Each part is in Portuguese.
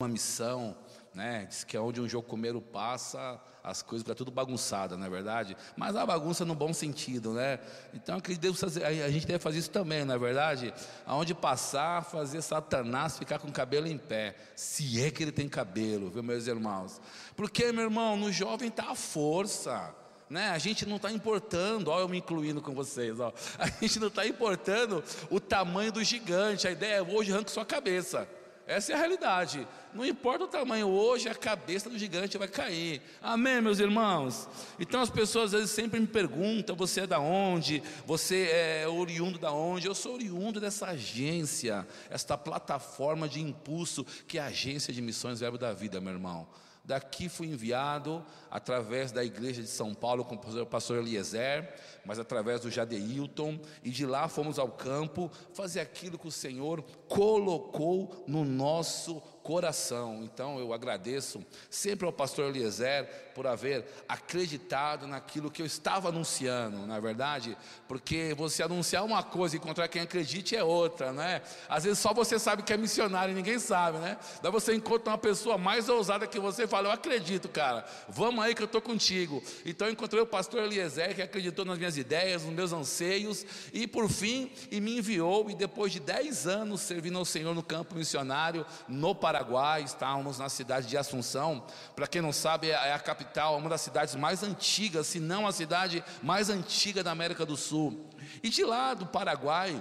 uma missão, né? Diz que é onde um jocomeiro passa, as coisas ficam tudo bagunçada, não é verdade? Mas a bagunça no bom sentido, né? Então acredito que a gente deve fazer isso também, não é verdade? Aonde passar, fazer Satanás ficar com o cabelo em pé, se é que ele tem cabelo, viu, meus irmãos? Porque, meu irmão, no jovem está a força. Né? A gente não está importando, olha eu me incluindo com vocês, ó. a gente não está importando o tamanho do gigante, a ideia é hoje arranca sua cabeça. Essa é a realidade. Não importa o tamanho, hoje a cabeça do gigante vai cair. Amém, meus irmãs? Então as pessoas às vezes sempre me perguntam: você é da onde? Você é oriundo da onde? Eu sou oriundo dessa agência, esta plataforma de impulso que é a Agência de Missões Verbo da Vida, meu irmão. Daqui fui enviado através da igreja de São Paulo com o pastor Eliezer, mas através do Jadeilton, e de lá fomos ao campo fazer aquilo que o Senhor colocou no nosso coração. Então eu agradeço sempre ao pastor Eliezer por haver acreditado naquilo que eu estava anunciando, na é verdade, porque você anunciar uma coisa e encontrar quem acredite é outra, né? Às vezes só você sabe que é missionário e ninguém sabe, né? Daí você encontra uma pessoa mais ousada que você e fala: Eu acredito, cara, vamos aí que eu estou contigo. Então eu encontrei o pastor Eliezer que acreditou nas minhas ideias, nos meus anseios e por fim e me enviou. E depois de 10 anos servindo ao Senhor no campo missionário no Paraná, Paraguai, estávamos na cidade de Assunção. Para quem não sabe, é a capital, uma das cidades mais antigas, se não a cidade mais antiga da América do Sul. E de lá do Paraguai,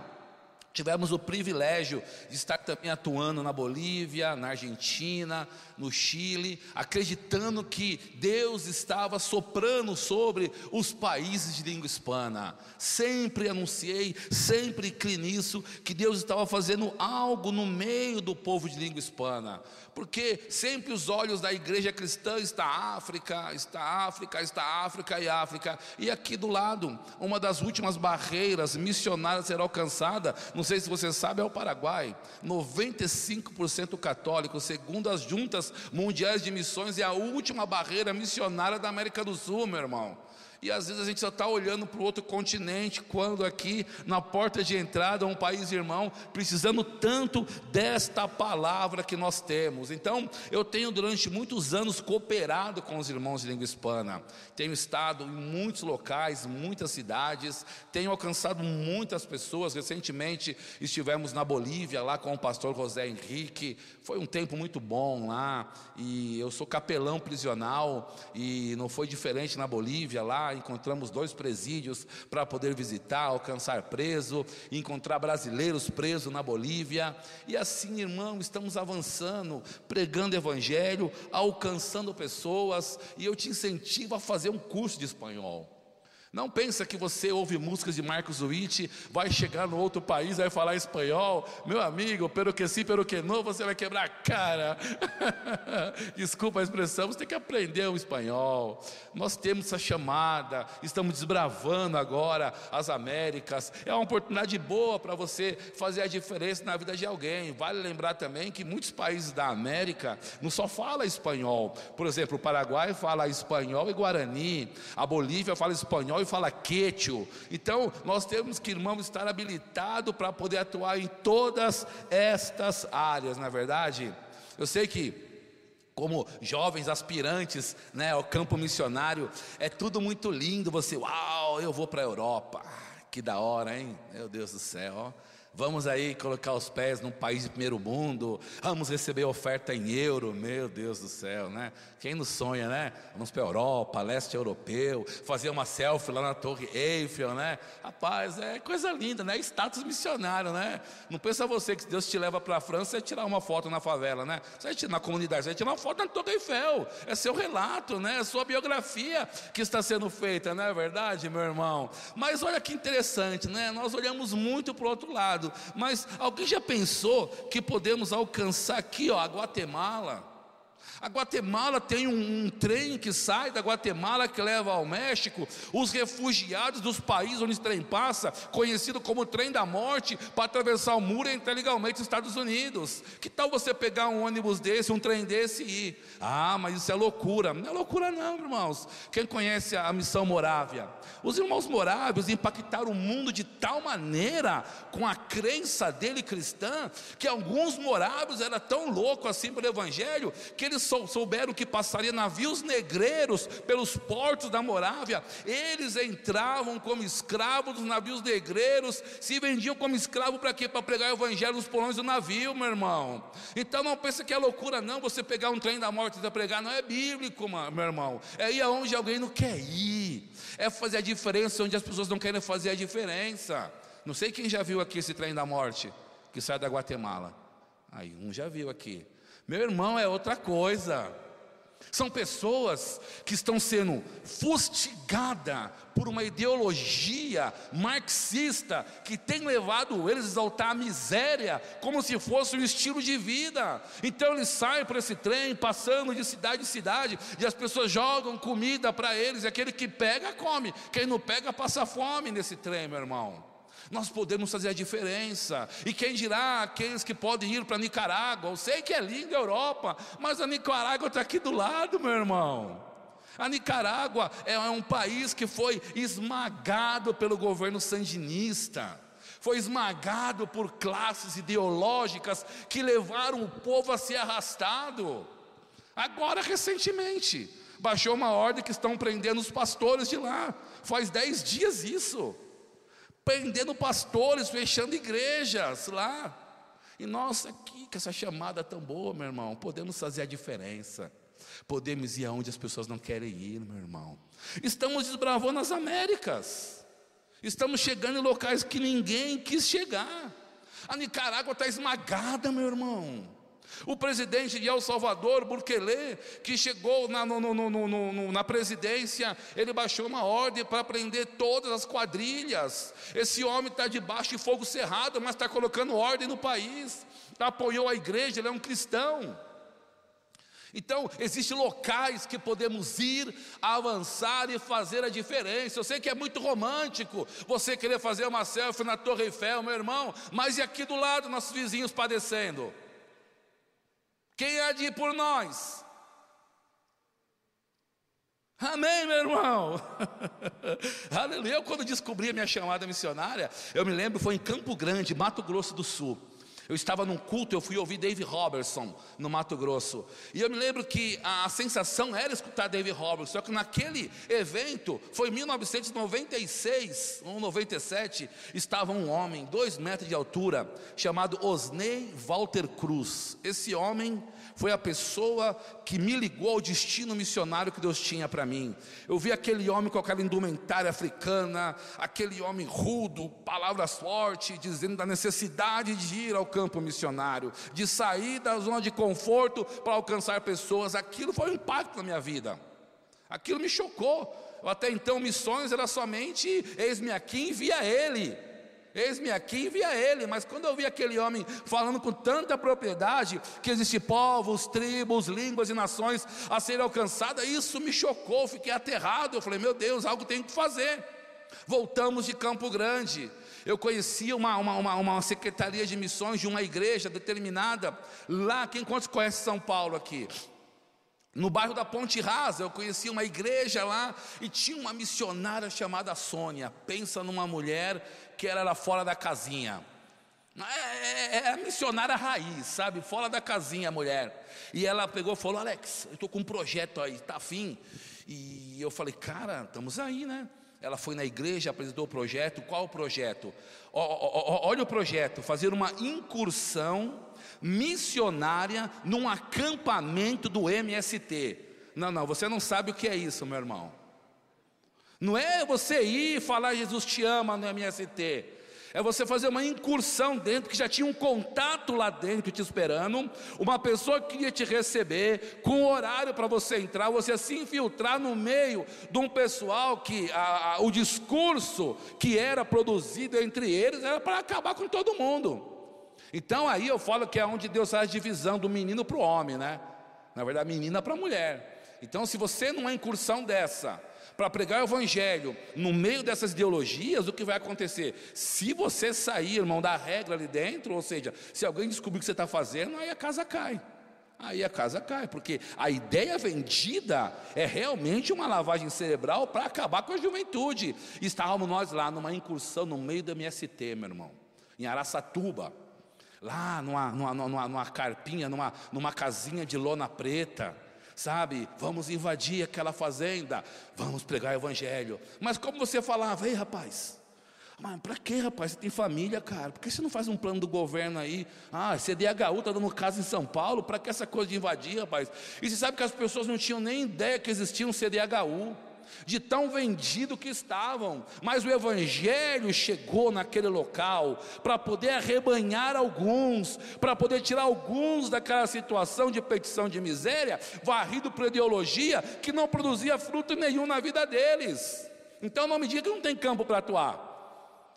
Tivemos o privilégio de estar também atuando na Bolívia, na Argentina, no Chile, acreditando que Deus estava soprando sobre os países de língua hispana. Sempre anunciei, sempre criei nisso, que Deus estava fazendo algo no meio do povo de língua hispana porque sempre os olhos da igreja cristã está África, está África, está África e África. E aqui do lado, uma das últimas barreiras missionárias a ser alcançada, não sei se você sabe, é o Paraguai. 95% católico, segundo as juntas mundiais de missões, é a última barreira missionária da América do Sul, meu irmão. E às vezes a gente só está olhando para o outro continente, quando aqui na porta de entrada, um país irmão, precisando tanto desta palavra que nós temos. Então, eu tenho durante muitos anos cooperado com os irmãos de língua hispana. Tenho estado em muitos locais, muitas cidades, tenho alcançado muitas pessoas. Recentemente estivemos na Bolívia, lá com o pastor José Henrique. Foi um tempo muito bom lá. E eu sou capelão prisional, e não foi diferente na Bolívia lá encontramos dois presídios para poder visitar, alcançar preso, encontrar brasileiros presos na Bolívia. E assim, irmão, estamos avançando, pregando evangelho, alcançando pessoas, e eu te incentivo a fazer um curso de espanhol. Não pensa que você ouve músicas de Marcos Witt, vai chegar no outro país, vai falar espanhol. Meu amigo, pelo que sim, pelo que não, você vai quebrar a cara. Desculpa a expressão, você tem que aprender o espanhol. Nós temos essa chamada, estamos desbravando agora as Américas. É uma oportunidade boa para você fazer a diferença na vida de alguém. Vale lembrar também que muitos países da América não só falam espanhol. Por exemplo, o Paraguai fala espanhol e guarani, a Bolívia fala espanhol e fala quechua. Então, nós temos que, irmão, estar habilitado para poder atuar em todas estas áreas, na é verdade. Eu sei que como jovens aspirantes né, ao campo missionário, é tudo muito lindo. Você, uau, eu vou para a Europa, que da hora, hein? Meu Deus do céu, ó. Vamos aí colocar os pés num país de primeiro mundo. Vamos receber oferta em euro. Meu Deus do céu, né? Quem não sonha, né? Vamos para a Europa, leste europeu, fazer uma selfie lá na Torre Eiffel, né? Rapaz, é coisa linda, né? Status missionário, né? Não pensa você que Deus te leva para a França e tirar uma foto na favela, né? Você vai tirar na comunidade, você vai tirar uma foto na Torre Eiffel. É seu relato, né? É sua biografia que está sendo feita, não é verdade, meu irmão? Mas olha que interessante, né? Nós olhamos muito para o outro lado mas alguém já pensou que podemos alcançar aqui, ó, a Guatemala? A Guatemala tem um, um, trem que sai da Guatemala que leva ao México os refugiados dos países onde o trem passa, conhecido como trem da morte, para atravessar o muro e entrar legalmente nos Estados Unidos. Que tal você pegar um ônibus desse, um trem desse e ir? Ah, mas isso é loucura. Não é loucura, não, irmãos. Quem conhece a missão Morávia? Os irmãos morávios impactaram o mundo de tal maneira com a crença dele cristã que alguns morávios eram tão loucos assim pelo Evangelho que eles souberam que passaria navios negreiros pelos portos da Morávia, eles entravam como escravos dos navios negreiros, se vendiam como escravo para quê? Para pregar o evangelho nos porões do navio, meu irmão. Então não pense que é loucura, não, você pegar um trem da morte para pregar, não é bíblico, meu irmão. É ir aonde alguém não quer ir, é fazer a diferença onde as pessoas não querem fazer a diferença. Não sei quem já viu aqui esse trem da morte que sai da Guatemala. Aí, um já viu aqui. Meu irmão, é outra coisa. São pessoas que estão sendo fustigadas por uma ideologia marxista que tem levado eles a exaltar a miséria como se fosse um estilo de vida. Então eles saem por esse trem, passando de cidade em cidade, e as pessoas jogam comida para eles, e aquele que pega, come, quem não pega, passa fome nesse trem, meu irmão. Nós podemos fazer a diferença. E quem dirá aqueles que podem ir para Nicarágua? Eu sei que é linda a Europa, mas a Nicarágua está aqui do lado, meu irmão. A Nicarágua é um país que foi esmagado pelo governo sandinista, foi esmagado por classes ideológicas que levaram o povo a ser arrastado. Agora, recentemente, baixou uma ordem que estão prendendo os pastores de lá, faz dez dias isso prendendo pastores, fechando igrejas lá. E nós aqui, com essa chamada tão boa, meu irmão, podemos fazer a diferença. Podemos ir aonde as pessoas não querem ir, meu irmão. Estamos desbravando as Américas. Estamos chegando em locais que ninguém quis chegar. A Nicarágua está esmagada, meu irmão. O presidente de El Salvador, Bukele, que chegou na, no, no, no, na presidência, ele baixou uma ordem para prender todas as quadrilhas. Esse homem está debaixo de fogo cerrado, mas está colocando ordem no país. Apoiou a igreja, ele é um cristão. Então, existem locais que podemos ir, avançar e fazer a diferença. Eu sei que é muito romântico você querer fazer uma selfie na Torre Eiffel, meu irmão, mas e aqui do lado, nossos vizinhos padecendo? Quem há de ir por nós? Amém, meu irmão. Aleluia. Eu, quando descobri a minha chamada missionária, eu me lembro, foi em Campo Grande, Mato Grosso do Sul. Eu estava num culto, eu fui ouvir Dave Robertson no Mato Grosso. E eu me lembro que a sensação era escutar Dave Robertson, só que naquele evento, foi 1996 ou 97, estava um homem, dois metros de altura, chamado Osney Walter Cruz. Esse homem foi a pessoa que me ligou ao destino missionário que Deus tinha para mim. Eu vi aquele homem com aquela indumentária africana, aquele homem rudo, palavras fortes, dizendo da necessidade de ir ao campo missionário, de sair da zona de conforto para alcançar pessoas. Aquilo foi um impacto na minha vida. Aquilo me chocou. Até então, missões era somente eis-me aqui, envia ele. Eis-me aqui, via ele, mas quando eu vi aquele homem falando com tanta propriedade que existem povos, tribos, línguas e nações a serem alcançadas, isso me chocou, fiquei aterrado. Eu falei, meu Deus, algo tem que fazer. Voltamos de Campo Grande. Eu conhecia uma, uma, uma, uma secretaria de missões de uma igreja determinada lá. Quem quantos conhece São Paulo aqui? No bairro da Ponte Rasa, eu conheci uma igreja lá e tinha uma missionária chamada Sônia. Pensa numa mulher que ela era fora da casinha. É, é, é, missionária raiz, sabe? Fora da casinha a mulher. E ela pegou e falou: Alex, eu estou com um projeto aí, tá afim? E eu falei: Cara, estamos aí, né? Ela foi na igreja, apresentou o projeto. Qual o projeto? O, o, olha o projeto: fazer uma incursão missionária num acampamento do MST. Não, não, você não sabe o que é isso, meu irmão. Não é você ir falar Jesus te ama no MST. É você fazer uma incursão dentro, que já tinha um contato lá dentro te esperando, uma pessoa que ia te receber, com horário para você entrar, você se infiltrar no meio de um pessoal que a, a, o discurso que era produzido entre eles era para acabar com todo mundo. Então aí eu falo que é onde Deus faz a divisão do menino para o homem, né? na verdade, menina para mulher. Então, se você numa incursão dessa, para pregar o evangelho no meio dessas ideologias, o que vai acontecer? Se você sair, irmão, da regra ali dentro, ou seja, se alguém descobrir o que você está fazendo, aí a casa cai. Aí a casa cai, porque a ideia vendida é realmente uma lavagem cerebral para acabar com a juventude. Estávamos nós lá numa incursão no meio do MST, meu irmão, em Araçatuba, lá numa, numa, numa, numa carpinha, numa, numa casinha de lona preta sabe? Vamos invadir aquela fazenda, vamos pregar o evangelho. Mas como você falava, ei rapaz, mas para que rapaz? Você tem família, cara? Por que você não faz um plano do governo aí? Ah, CDHU está dando casa em São Paulo, para que essa coisa de invadir, rapaz? E você sabe que as pessoas não tinham nem ideia que existia um CDHU de tão vendido que estavam, mas o Evangelho chegou naquele local para poder arrebanhar alguns, para poder tirar alguns daquela situação de petição de miséria, varrido por ideologia que não produzia fruto nenhum na vida deles. Então não me diga que não tem campo para atuar.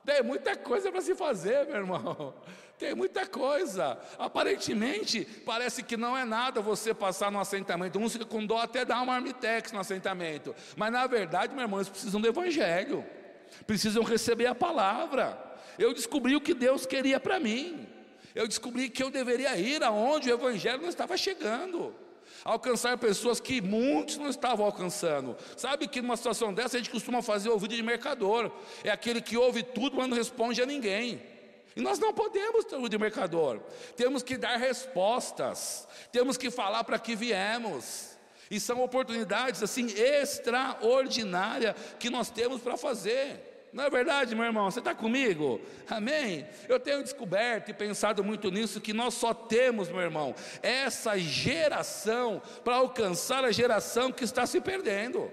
Tem muita coisa para se fazer, meu irmão. Tem muita coisa. Aparentemente, parece que não é nada você passar no assentamento. Uns ficam com dó até dar uma armitex no assentamento. Mas na verdade, meu irmão, eles precisam do evangelho. Precisam receber a palavra. Eu descobri o que Deus queria para mim. Eu descobri que eu deveria ir aonde o evangelho não estava chegando alcançar pessoas que muitos não estavam alcançando. Sabe que numa situação dessa a gente costuma fazer ouvido de mercador, é aquele que ouve tudo, mas não responde a ninguém. E nós não podemos de mercador. Temos que dar respostas. Temos que falar para que viemos. E são oportunidades assim extraordinárias que nós temos para fazer. Não é verdade, meu irmão? Você está comigo? Amém? Eu tenho descoberto e pensado muito nisso que nós só temos, meu irmão, essa geração para alcançar a geração que está se perdendo.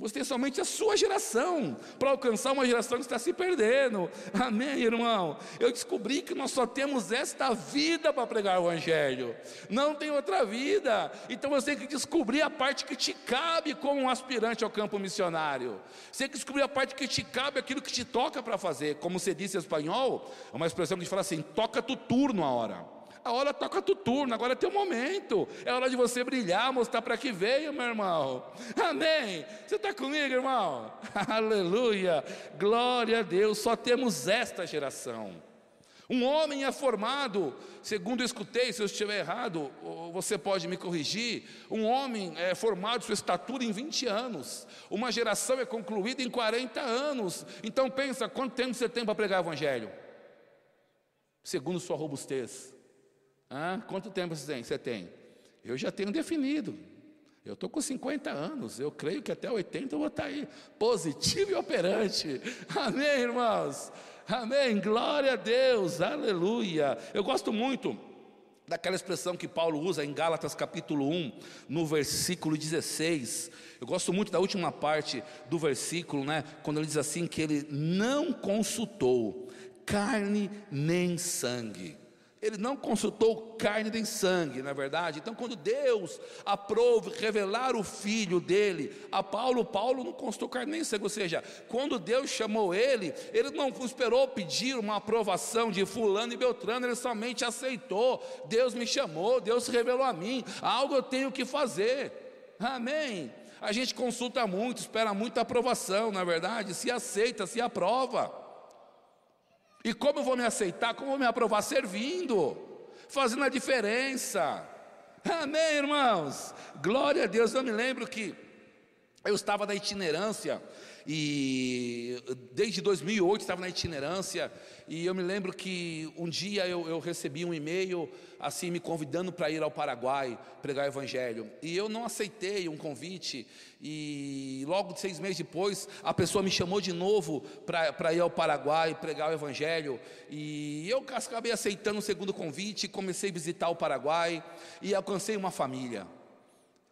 Você tem somente a sua geração para alcançar uma geração que está se perdendo. Amém, irmão? Eu descobri que nós só temos esta vida para pregar o Evangelho, não tem outra vida. Então você tem que descobrir a parte que te cabe como um aspirante ao campo missionário. Você tem que descobrir a parte que te cabe, aquilo que te toca para fazer. Como você disse em espanhol, é uma expressão que fala assim: toca tu turno a hora. A hora toca tu turno, agora é teu momento. É hora de você brilhar, mostrar para que veio, meu irmão. Amém. Você está comigo, irmão? Aleluia. Glória a Deus. Só temos esta geração. Um homem é formado, segundo eu escutei, se eu estiver errado, você pode me corrigir. Um homem é formado sua estatura em 20 anos. Uma geração é concluída em 40 anos. Então pensa, quanto tempo você tem para pregar o evangelho? Segundo sua robustez. Quanto tempo você tem? Você tem? Eu já tenho definido. Eu estou com 50 anos, eu creio que até 80 eu vou estar tá aí, positivo e operante. Amém, irmãos? Amém, glória a Deus, aleluia. Eu gosto muito daquela expressão que Paulo usa em Gálatas capítulo 1, no versículo 16. Eu gosto muito da última parte do versículo, né? Quando ele diz assim: que ele não consultou carne nem sangue ele não consultou carne nem sangue, na é verdade. Então, quando Deus aprove revelar o filho dele a Paulo, Paulo não consultou carne nem sangue. Ou seja, quando Deus chamou ele, ele não esperou pedir uma aprovação de Fulano e Beltrano, ele somente aceitou. Deus me chamou, Deus revelou a mim, algo eu tenho que fazer. Amém. A gente consulta muito, espera muita aprovação, na é verdade, se aceita, se aprova. E como eu vou me aceitar? Como eu vou me aprovar? Servindo, fazendo a diferença. Amém, irmãos? Glória a Deus. Eu me lembro que eu estava na itinerância e desde 2008 estava na itinerância. E eu me lembro que um dia eu, eu recebi um e-mail assim me convidando para ir ao Paraguai pregar o evangelho. E eu não aceitei um convite. E logo seis meses depois a pessoa me chamou de novo para ir ao Paraguai pregar o evangelho. E eu acabei aceitando o segundo convite comecei a visitar o Paraguai e alcancei uma família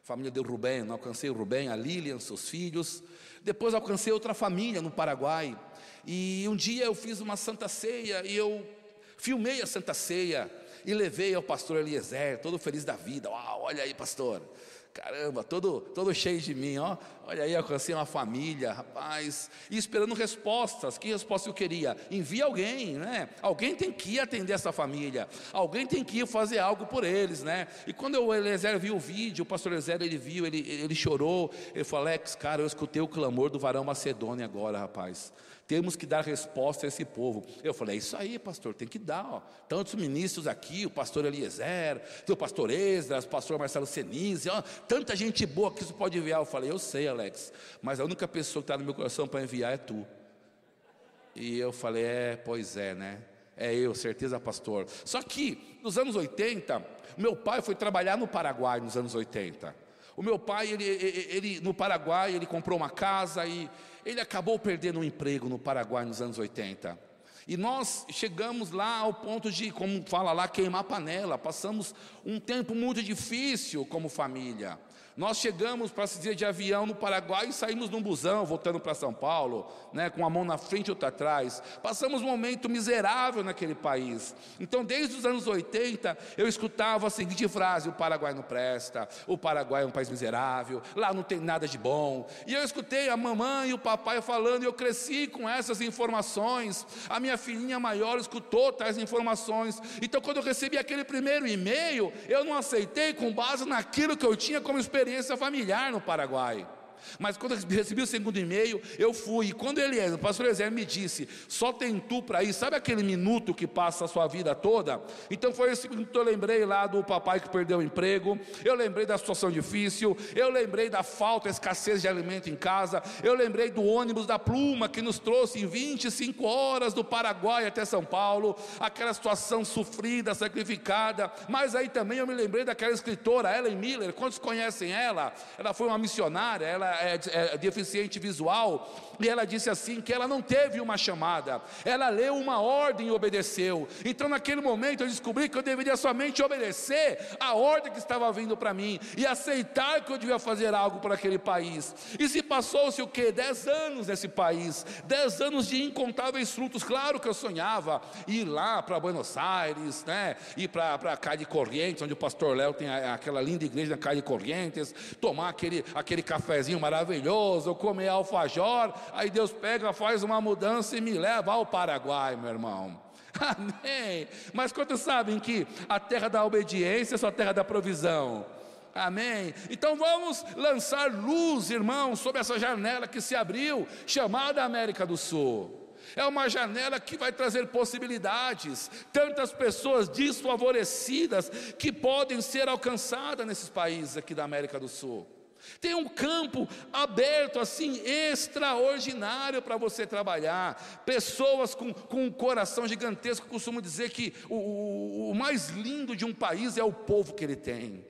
família de Rubem, alcancei o Rubem, a Lilian, seus filhos depois alcancei outra família no Paraguai. E um dia eu fiz uma santa ceia e eu filmei a santa ceia e levei ao pastor Eliezer, todo feliz da vida. Uau, olha aí, pastor. Caramba, todo, todo cheio de mim, ó. Olha aí, alcancei uma família, rapaz. E esperando respostas. Que resposta eu queria? Envia alguém, né? Alguém tem que ir atender essa família. Alguém tem que ir fazer algo por eles, né? E quando o Eliezer viu o vídeo, o pastor Eliezer, ele viu, ele, ele chorou. Ele falou: Alex, cara, eu escutei o clamor do varão Macedônia agora, rapaz. Temos que dar resposta a esse povo. Eu falei, é isso aí, pastor, tem que dar. Ó. Tantos ministros aqui, o pastor Eliezer, o pastor Esdras, o pastor Marcelo Senise, ó, tanta gente boa que isso pode enviar. Eu falei, eu sei, Alex, mas a única pessoa que está no meu coração para enviar é tu. E eu falei, é, pois é, né? É eu, certeza, pastor. Só que nos anos 80, meu pai foi trabalhar no Paraguai nos anos 80. O meu pai, ele, ele, no Paraguai, ele comprou uma casa e ele acabou perdendo um emprego no Paraguai nos anos 80. E nós chegamos lá ao ponto de, como fala lá, queimar panela. Passamos um tempo muito difícil como família. Nós chegamos para se dizer de avião no Paraguai e saímos num busão voltando para São Paulo, né, com a mão na frente e outra atrás. Passamos um momento miserável naquele país. Então, desde os anos 80, eu escutava a seguinte frase: o Paraguai não presta, o Paraguai é um país miserável, lá não tem nada de bom. E eu escutei a mamãe e o papai falando, e eu cresci com essas informações. A minha filhinha maior escutou tais informações. Então, quando eu recebi aquele primeiro e-mail, eu não aceitei com base naquilo que eu tinha como experiência experiência familiar no Paraguai. Mas quando eu recebi o segundo e-mail, eu fui. E quando ele, o pastor Eliezer me disse, só tem tu para ir, sabe aquele minuto que passa a sua vida toda? Então foi esse minuto que eu lembrei lá do papai que perdeu o emprego, eu lembrei da situação difícil, eu lembrei da falta, escassez de alimento em casa, eu lembrei do ônibus da pluma que nos trouxe em 25 horas do Paraguai até São Paulo, aquela situação sofrida, sacrificada. Mas aí também eu me lembrei daquela escritora, Ellen Miller, quantos conhecem ela? Ela foi uma missionária, ela é, é deficiente visual, e ela disse assim: que ela não teve uma chamada, ela leu uma ordem e obedeceu. Então, naquele momento, eu descobri que eu deveria somente obedecer a ordem que estava vindo para mim e aceitar que eu devia fazer algo para aquele país. E se passou-se o que? Dez anos nesse país, dez anos de incontáveis frutos. Claro que eu sonhava ir lá para Buenos Aires, né? ir para Cai de Corrientes, onde o pastor Léo tem aquela linda igreja na Cai de Corrientes, tomar aquele, aquele cafezinho maravilhoso, comer alfajor, aí Deus pega, faz uma mudança e me leva ao Paraguai, meu irmão. Amém. Mas quantos sabem que a terra da obediência é só a terra da provisão? Amém. Então vamos lançar luz, irmãos, sobre essa janela que se abriu, chamada América do Sul. É uma janela que vai trazer possibilidades, tantas pessoas desfavorecidas que podem ser alcançadas nesses países aqui da América do Sul. Tem um campo aberto assim, extraordinário para você trabalhar. Pessoas com, com um coração gigantesco costumam dizer que o, o, o mais lindo de um país é o povo que ele tem.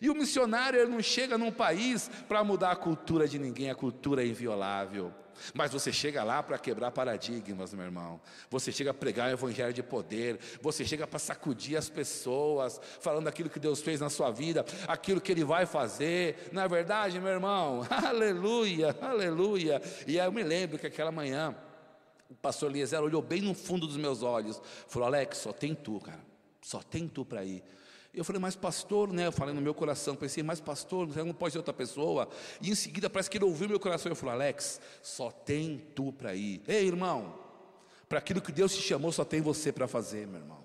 E o missionário ele não chega num país para mudar a cultura de ninguém, a cultura é inviolável. Mas você chega lá para quebrar paradigmas, meu irmão. Você chega a pregar o evangelho de poder. Você chega para sacudir as pessoas, falando aquilo que Deus fez na sua vida, aquilo que Ele vai fazer. Não é verdade, meu irmão? Aleluia, aleluia. E aí eu me lembro que aquela manhã, o pastor Eliezer olhou bem no fundo dos meus olhos, falou: Alex, só tem tu, cara. Só tem tu para ir. Eu falei, mas pastor, né? Eu falei no meu coração, pensei, mas pastor, não pode ser outra pessoa. E em seguida parece que ele ouviu meu coração. Eu falei, Alex, só tem tu para ir. Ei, irmão, para aquilo que Deus te chamou, só tem você para fazer, meu irmão.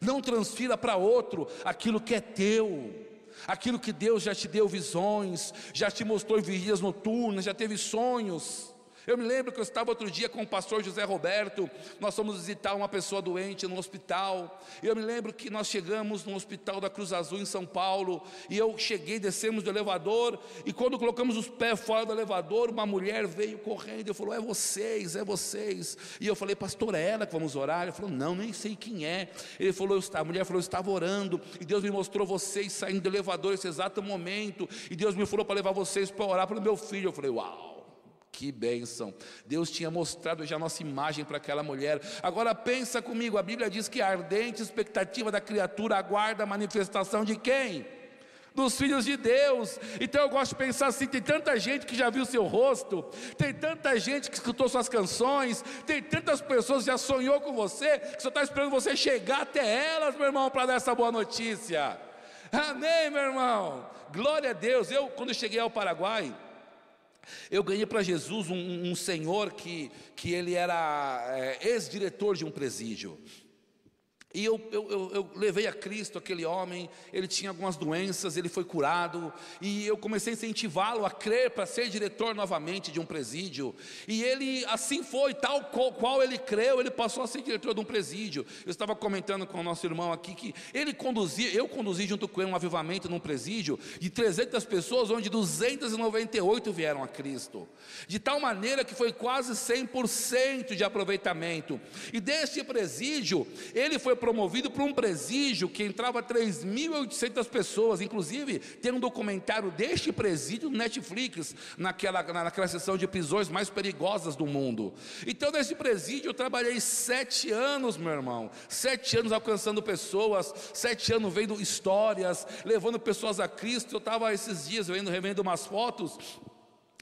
Não transfira para outro aquilo que é teu. Aquilo que Deus já te deu visões, já te mostrou vigílias noturnas, já teve sonhos. Eu me lembro que eu estava outro dia com o pastor José Roberto, nós fomos visitar uma pessoa doente no hospital. E eu me lembro que nós chegamos no hospital da Cruz Azul em São Paulo, e eu cheguei, descemos do elevador, e quando colocamos os pés fora do elevador, uma mulher veio correndo e falou: "É vocês, é vocês". E eu falei: "Pastor, é ela que vamos orar?" Ele falou: "Não, nem sei quem é". Ele falou: "A mulher falou: "Eu estava orando, e Deus me mostrou vocês saindo do elevador nesse exato momento, e Deus me falou para levar vocês para orar pelo meu filho". Eu falei: "Uau!" Que bênção! Deus tinha mostrado já a nossa imagem para aquela mulher. Agora pensa comigo, a Bíblia diz que a ardente expectativa da criatura aguarda a manifestação de quem? Dos filhos de Deus. Então eu gosto de pensar assim: tem tanta gente que já viu seu rosto, tem tanta gente que escutou suas canções, tem tantas pessoas que já sonhou com você, que só está esperando você chegar até elas, meu irmão, para dar essa boa notícia. Amém, meu irmão. Glória a Deus. Eu, quando cheguei ao Paraguai, eu ganhei para Jesus um, um, senhor que, que ele era é, ex-diretor de um presídio. E eu, eu, eu, eu, levei a Cristo aquele homem, ele tinha algumas doenças, ele foi curado, e eu comecei a incentivá-lo a crer para ser diretor novamente de um presídio. E ele, assim foi, tal qual, qual, ele creu, ele passou a ser diretor de um presídio. Eu estava comentando com o nosso irmão aqui que ele conduzia, eu conduzi junto com ele um avivamento num presídio de 300 pessoas, onde 298 vieram a Cristo, de tal maneira que foi quase 100% de aproveitamento. E deste presídio, ele foi promovido para um presídio que entrava 3.800 pessoas. Inclusive, tem um documentário deste presídio no Netflix, naquela, naquela seção de prisões mais perigosas do mundo. Então, nesse presídio, eu trabalhei sete anos, meu irmão. Sete anos alcançando pessoas, sete anos vendo histórias, levando pessoas a Cristo. Eu estava esses dias vendo, revendo umas fotos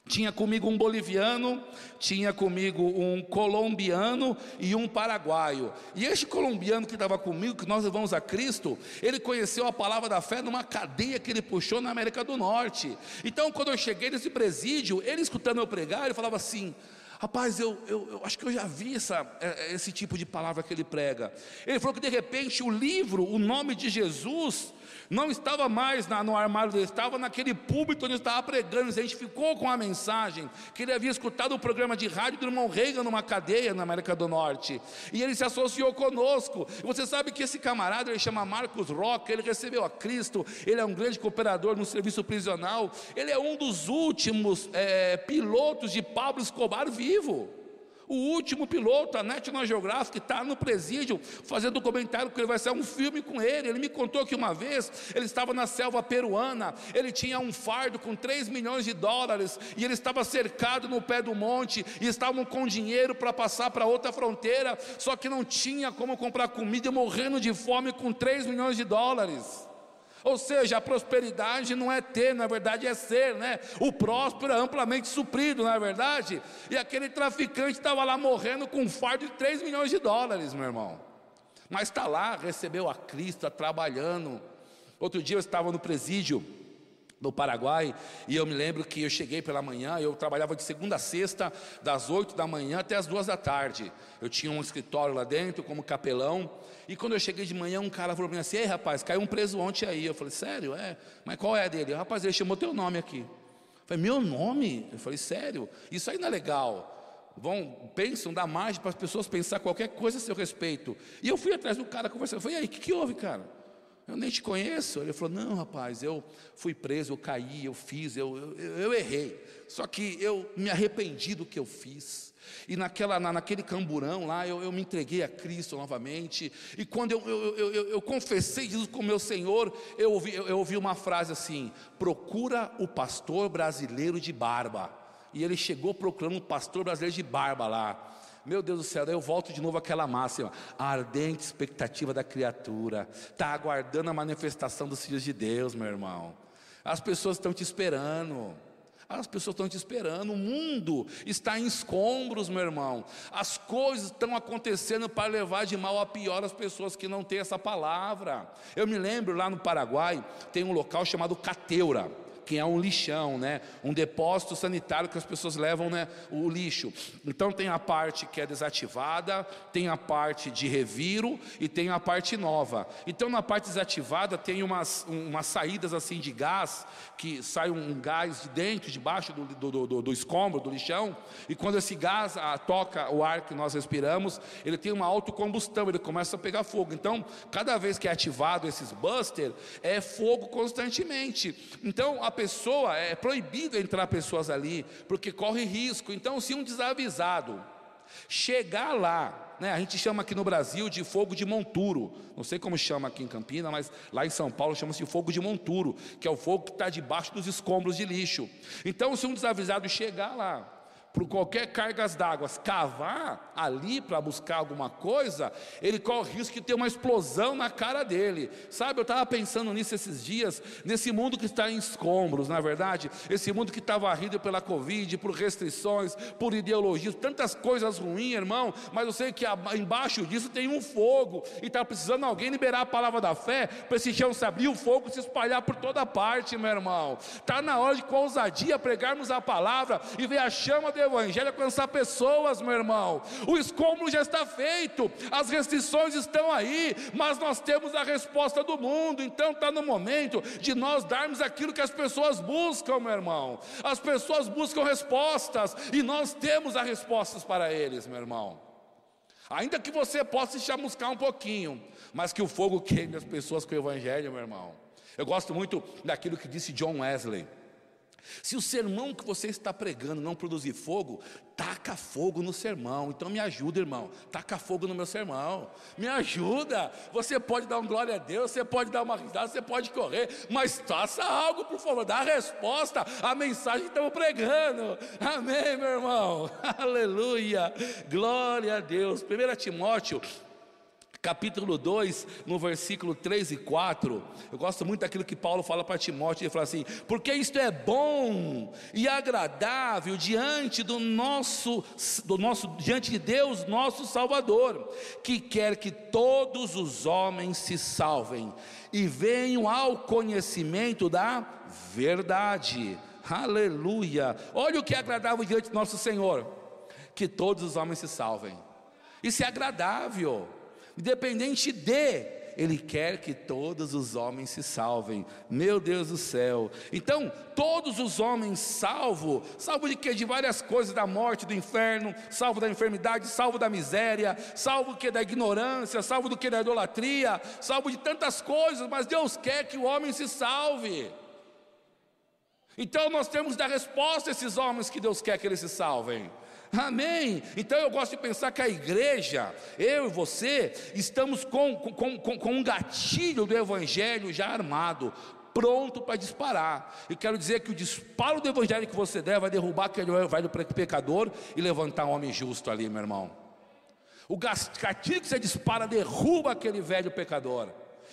tinha comigo um boliviano, tinha comigo um colombiano e um paraguaio. E este colombiano que estava comigo, que nós levamos a Cristo, ele conheceu a palavra da fé numa cadeia que ele puxou na América do Norte. Então, quando eu cheguei nesse presídio, ele escutando eu pregar, ele falava assim: Rapaz, eu, eu, eu, acho que eu já vi essa, é, esse tipo de palavra que ele prega. Ele falou que de repente o livro, o nome de Jesus, não estava mais na, no armário dele, estava naquele púlpito onde estava pregando, se identificou com a mensagem, que ele havia escutado o programa de rádio do irmão Reagan numa cadeia na América do Norte, e ele se associou conosco. E você sabe que esse camarada, ele chama Marcos Roca, ele recebeu a Cristo, ele é um grande cooperador no serviço prisional, ele é um dos últimos é, pilotos de Pablo Escobar vivo. O último piloto, a National Geographic, está no presídio fazendo comentário que ele vai ser um filme com ele. Ele me contou que uma vez ele estava na selva peruana, ele tinha um fardo com 3 milhões de dólares e ele estava cercado no pé do monte e estavam com dinheiro para passar para outra fronteira, só que não tinha como comprar comida, morrendo de fome com 3 milhões de dólares. Ou seja, a prosperidade não é ter, na verdade é ser, né? O próspero é amplamente suprido, não é verdade? E aquele traficante estava lá morrendo com um fardo de 3 milhões de dólares, meu irmão. Mas está lá, recebeu a Cristo, está trabalhando. Outro dia eu estava no presídio do Paraguai, e eu me lembro que eu cheguei pela manhã, eu trabalhava de segunda a sexta, das oito da manhã até as duas da tarde. Eu tinha um escritório lá dentro como capelão, e quando eu cheguei de manhã, um cara falou para mim assim: Ei rapaz, caiu um preso ontem aí. Eu falei: Sério? É, mas qual é dele? Rapaz, ele chamou teu nome aqui. Eu falei: Meu nome? Eu falei: Sério? Isso aí não é legal vão, pensam, dá margem para as pessoas pensar qualquer coisa a seu respeito. E eu fui atrás do cara conversando. Eu falei, e aí, o que, que houve, cara? Eu nem te conheço. Ele falou: Não, rapaz, eu fui preso, eu caí, eu fiz, eu, eu, eu errei. Só que eu me arrependi do que eu fiz. E naquela, na, naquele camburão lá, eu, eu, me entreguei a Cristo novamente. E quando eu, eu, eu, eu confessei Jesus como meu Senhor, eu ouvi, eu, eu ouvi uma frase assim: procura o pastor brasileiro de barba. E ele chegou procurando um pastor brasileiro de barba lá. Meu Deus do céu, daí eu volto de novo àquela máxima, a ardente expectativa da criatura, está aguardando a manifestação dos filhos de Deus, meu irmão. As pessoas estão te esperando. As pessoas estão te esperando, o mundo está em escombros, meu irmão. As coisas estão acontecendo para levar de mal a pior as pessoas que não têm essa palavra. Eu me lembro lá no Paraguai, tem um local chamado Cateura que é um lixão, né? Um depósito sanitário que as pessoas levam, né? O lixo. Então tem a parte que é desativada, tem a parte de reviro e tem a parte nova. Então na parte desativada tem umas, umas saídas assim de gás que sai um gás de dentro, debaixo do, do, do, do escombro, do lixão. E quando esse gás a, toca o ar que nós respiramos, ele tem uma autocombustão, ele começa a pegar fogo. Então cada vez que é ativado esses buster, é fogo constantemente. Então a pessoa, é proibido entrar pessoas ali, porque corre risco. Então, se um desavisado chegar lá, né, a gente chama aqui no Brasil de fogo de monturo, não sei como chama aqui em Campinas, mas lá em São Paulo chama-se fogo de monturo, que é o fogo que está debaixo dos escombros de lixo. Então, se um desavisado chegar lá, por qualquer cargas d'água cavar ali para buscar alguma coisa, ele corre o risco de ter uma explosão na cara dele. Sabe, eu estava pensando nisso esses dias, nesse mundo que está em escombros, na é verdade, esse mundo que está varrido pela Covid, por restrições, por ideologias, tantas coisas ruins, irmão, mas eu sei que embaixo disso tem um fogo, e está precisando alguém liberar a palavra da fé para esse chão se abrir, o fogo se espalhar por toda parte, meu irmão. Está na hora de com ousadia pregarmos a palavra e ver a chama do Evangelho alcançar pessoas, meu irmão. O escombro já está feito, as restrições estão aí, mas nós temos a resposta do mundo, então está no momento de nós darmos aquilo que as pessoas buscam, meu irmão. As pessoas buscam respostas e nós temos as respostas para eles, meu irmão. Ainda que você possa se chamuscar um pouquinho, mas que o fogo queime as pessoas com o Evangelho, meu irmão. Eu gosto muito daquilo que disse John Wesley. Se o sermão que você está pregando não produzir fogo, taca fogo no sermão. Então me ajuda, irmão. Taca fogo no meu sermão. Me ajuda. Você pode dar um glória a Deus, você pode dar uma risada, você pode correr, mas faça algo, por favor. Dá a resposta à mensagem que estamos pregando. Amém, meu irmão. Aleluia. Glória a Deus. 1 Timóteo capítulo 2, no versículo 3 e 4, eu gosto muito daquilo que Paulo fala para Timóteo, ele fala assim: porque isto é bom e agradável diante do nosso, do nosso, diante de Deus, nosso Salvador, que quer que todos os homens se salvem e venham ao conhecimento da verdade. Aleluia! Olha o que é agradável diante do nosso Senhor, que todos os homens se salvem. Isso é agradável independente de, Ele quer que todos os homens se salvem. Meu Deus do céu. Então, todos os homens salvo, salvo de quê? De várias coisas, da morte, do inferno, salvo da enfermidade, salvo da miséria, salvo que da ignorância, salvo do que da idolatria, salvo de tantas coisas, mas Deus quer que o homem se salve. Então nós temos que dar resposta a esses homens que Deus quer que eles se salvem. Amém. Então eu gosto de pensar que a igreja, eu e você, estamos com, com, com, com um gatilho do Evangelho já armado, pronto para disparar. E quero dizer que o disparo do Evangelho que você der vai derrubar aquele velho pecador e levantar um homem justo ali, meu irmão. O gatilho que você dispara derruba aquele velho pecador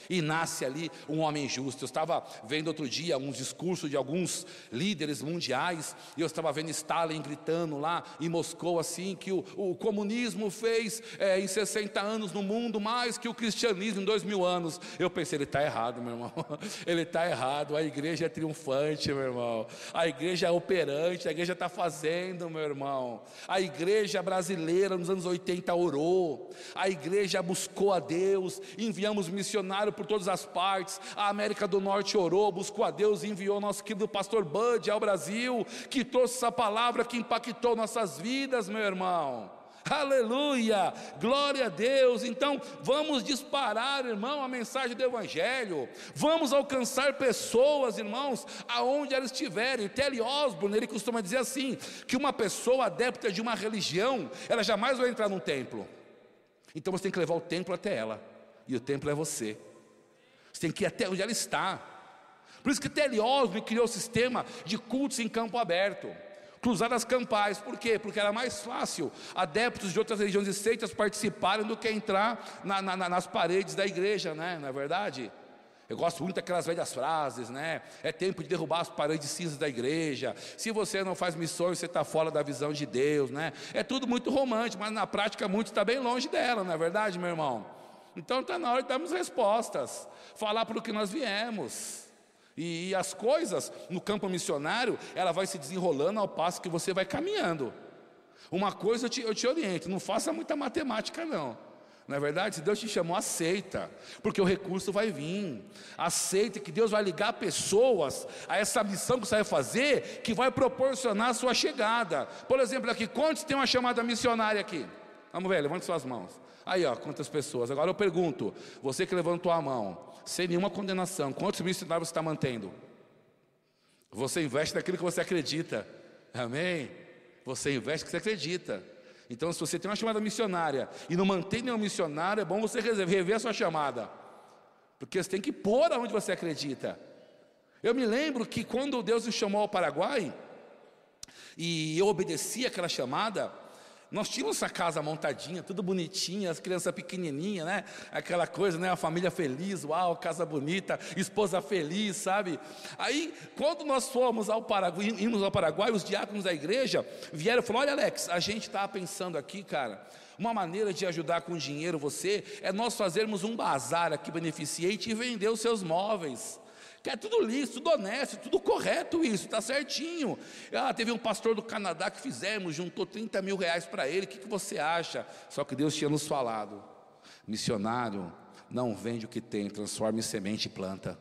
e nasce ali um homem justo. Eu estava vendo outro dia uns discursos de alguns líderes mundiais, e eu estava vendo Stalin gritando lá em Moscou assim que o, o comunismo fez é, em 60 anos no mundo mais que o cristianismo em dois mil anos. Eu pensei, ele está errado, meu irmão. Ele está errado. A igreja é triunfante, meu irmão. A igreja é operante, a igreja está fazendo, meu irmão. A igreja brasileira nos anos 80 orou, a igreja buscou a Deus, enviamos missionários por todas as partes. A América do Norte orou, buscou a Deus e enviou nosso querido pastor Bud ao Brasil, que trouxe essa palavra que impactou nossas vidas, meu irmão. Aleluia, glória a Deus. Então, vamos disparar, irmão, a mensagem do Evangelho. Vamos alcançar pessoas, irmãos, aonde elas estiverem. Telly Osborne, ele costuma dizer assim: que uma pessoa adepta de uma religião, ela jamais vai entrar num templo. Então você tem que levar o templo até ela, e o templo é você. Você tem que ir até onde ela está. Por isso que Osborne criou o sistema de cultos em campo aberto. Cruzadas campais, por quê? Porque era mais fácil adeptos de outras religiões e seitas participarem do que entrar na, na, nas paredes da igreja, né? Não é verdade? Eu gosto muito daquelas velhas frases, né? É tempo de derrubar as paredes cinzas da igreja. Se você não faz missões, você está fora da visão de Deus, né? É tudo muito romântico, mas na prática muito está bem longe dela, não é verdade, meu irmão? Então está na hora de darmos respostas, falar para o que nós viemos. E, e, as coisas no campo missionário, ela vai se desenrolando ao passo que você vai caminhando. Uma coisa eu te, eu te oriento, não faça muita matemática não. Não é verdade? Se Deus te chamou, aceita, porque o recurso vai vir. Aceita que Deus vai ligar pessoas a essa missão que você vai fazer, que vai proporcionar a sua chegada. Por exemplo, aqui, quantos tem uma chamada missionária aqui? Vamos ver, levante suas mãos. Aí, ó, quantas pessoas. Agora eu pergunto: você que levantou a mão, sem nenhuma condenação, quantos missionários você está mantendo? Você investe naquilo que você acredita. Amém? Você investe no que você acredita. Então, se você tem uma chamada missionária e não mantém nenhum missionário, é bom você rever a sua chamada. Porque você tem que pôr aonde você acredita. Eu me lembro que quando Deus me chamou ao Paraguai, E eu obedeci aquela chamada. Nós tínhamos essa casa montadinha, tudo bonitinha, as crianças pequenininhas, né? Aquela coisa, né? A família feliz, uau, casa bonita, esposa feliz, sabe? Aí, quando nós fomos ao Paraguai, ímos ao Paraguai, os diáconos da igreja vieram e falaram: Olha, Alex, a gente está pensando aqui, cara, uma maneira de ajudar com dinheiro você é nós fazermos um bazar aqui beneficente e vender os seus móveis é tudo lícito, tudo honesto, tudo correto isso, está certinho. Ah, teve um pastor do Canadá que fizemos, juntou 30 mil reais para ele, o que, que você acha? Só que Deus tinha nos falado, missionário, não vende o que tem, transforma em semente e planta.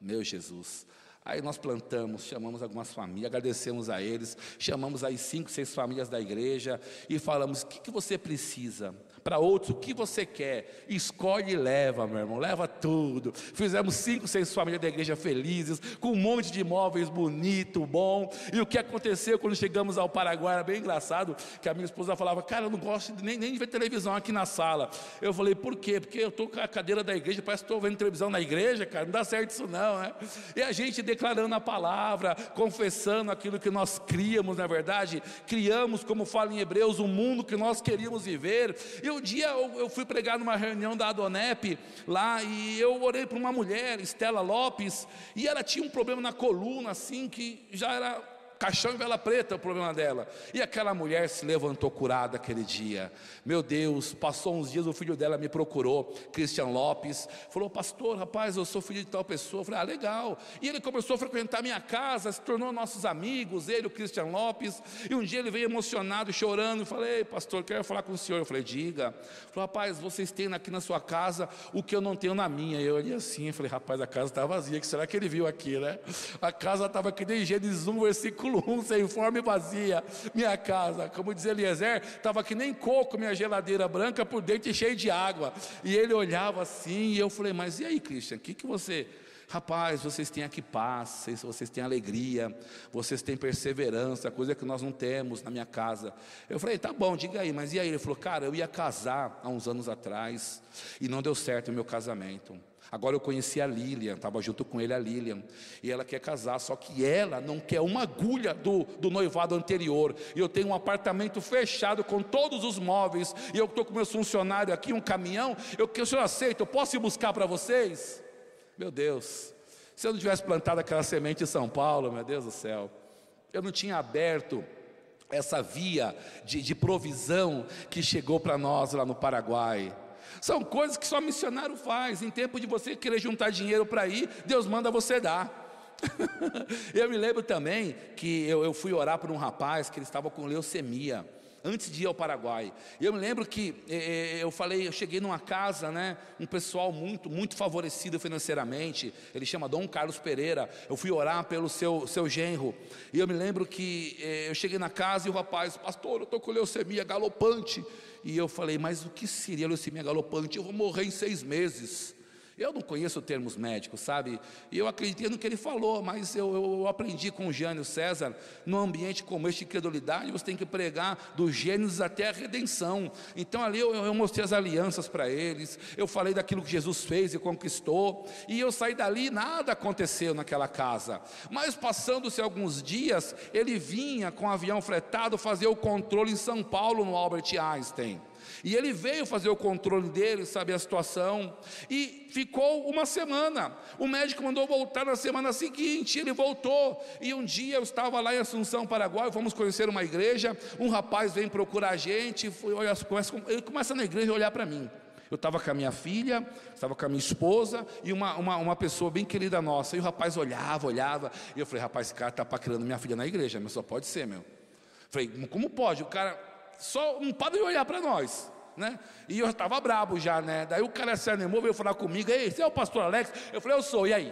Meu Jesus. Aí nós plantamos, chamamos algumas famílias, agradecemos a eles, chamamos aí cinco, seis famílias da igreja e falamos: o que, que você precisa? Para outros o que você quer. Escolhe e leva, meu irmão, leva tudo. Fizemos cinco, seis famílias da igreja felizes, com um monte de imóveis bonito, bom. E o que aconteceu quando chegamos ao Paraguai era bem engraçado, que a minha esposa falava, cara, eu não gosto nem, nem de ver televisão aqui na sala. Eu falei, por quê? Porque eu estou com a cadeira da igreja, parece que estou vendo televisão na igreja, cara, não dá certo isso não, né? E a gente declarando a palavra, confessando aquilo que nós criamos, na verdade, criamos, como fala em Hebreus, o mundo que nós queríamos viver. E um dia eu, eu fui pregar numa reunião da Adonep lá e eu orei para uma mulher, Estela Lopes, e ela tinha um problema na coluna, assim, que já era caixão e vela preta o problema dela. E aquela mulher se levantou curada aquele dia. Meu Deus, passou uns dias, o filho dela me procurou, Christian Lopes, falou: Pastor, rapaz, eu sou filho de tal pessoa. Eu falei: Ah, legal. E ele começou a frequentar minha casa, se tornou nossos amigos, ele, o Christian Lopes. E um dia ele veio emocionado, chorando. Eu falei: Pastor, quero falar com o senhor. Eu falei: Diga. Ele falou: Rapaz, vocês têm aqui na sua casa o que eu não tenho na minha. Eu olhei assim, falei: Rapaz, a casa está vazia. Que será que ele viu aqui, né? A casa estava aqui nem Gênesis 1, versículo versículo 1, sem e vazia, minha casa, como diz Eliezer, estava que nem coco, minha geladeira branca, por dentro cheia de água, e ele olhava assim, e eu falei, mas e aí Christian, o que, que você... Rapaz, vocês têm aqui paz, vocês têm alegria, vocês têm perseverança, coisa que nós não temos na minha casa. Eu falei, tá bom, diga aí, mas e aí? Ele falou, cara, eu ia casar há uns anos atrás e não deu certo o meu casamento. Agora eu conheci a Lilian, estava junto com ele a Lilian, e ela quer casar, só que ela não quer uma agulha do, do noivado anterior. E eu tenho um apartamento fechado com todos os móveis, e eu estou com meus funcionários aqui, um caminhão. Eu o senhor aceita, eu posso ir buscar para vocês? Meu Deus, se eu não tivesse plantado aquela semente em São Paulo, meu Deus do céu, eu não tinha aberto essa via de, de provisão que chegou para nós lá no Paraguai. São coisas que só missionário faz. Em tempo de você querer juntar dinheiro para ir, Deus manda você dar. eu me lembro também que eu, eu fui orar por um rapaz que ele estava com leucemia antes de ir ao Paraguai. Eu me lembro que eh, eu falei, eu cheguei numa casa, né, um pessoal muito, muito favorecido financeiramente. Ele chama Dom Carlos Pereira. Eu fui orar pelo seu, seu genro. E eu me lembro que eh, eu cheguei na casa e o rapaz, pastor, eu estou com leucemia galopante. E eu falei, mas o que seria leucemia galopante? Eu vou morrer em seis meses. Eu não conheço termos médicos, sabe? E eu acreditei no que ele falou, mas eu, eu aprendi com o Jânio César, num ambiente como este de credulidade, você tem que pregar do Gênesis até a redenção. Então ali eu, eu mostrei as alianças para eles, eu falei daquilo que Jesus fez e conquistou, e eu saí dali e nada aconteceu naquela casa. Mas passando-se alguns dias, ele vinha com um avião fretado fazer o controle em São Paulo, no Albert Einstein. E ele veio fazer o controle dele, saber a situação, e ficou uma semana. O médico mandou voltar na semana seguinte, ele voltou. E um dia eu estava lá em Assunção, Paraguai, fomos conhecer uma igreja. Um rapaz vem procurar a gente, olha, ele começa na igreja a olhar para mim. Eu estava com a minha filha, estava com a minha esposa e uma, uma, uma, pessoa bem querida nossa. E o rapaz olhava, olhava. E eu falei, rapaz, esse cara está paquerando minha filha na igreja, mas só pode ser, meu. Falei, como pode? O cara só não pode olhar para nós né? E eu estava brabo já, né? Daí o cara se animou, veio falar comigo, ei, você é o pastor Alex? Eu falei, eu sou, e aí?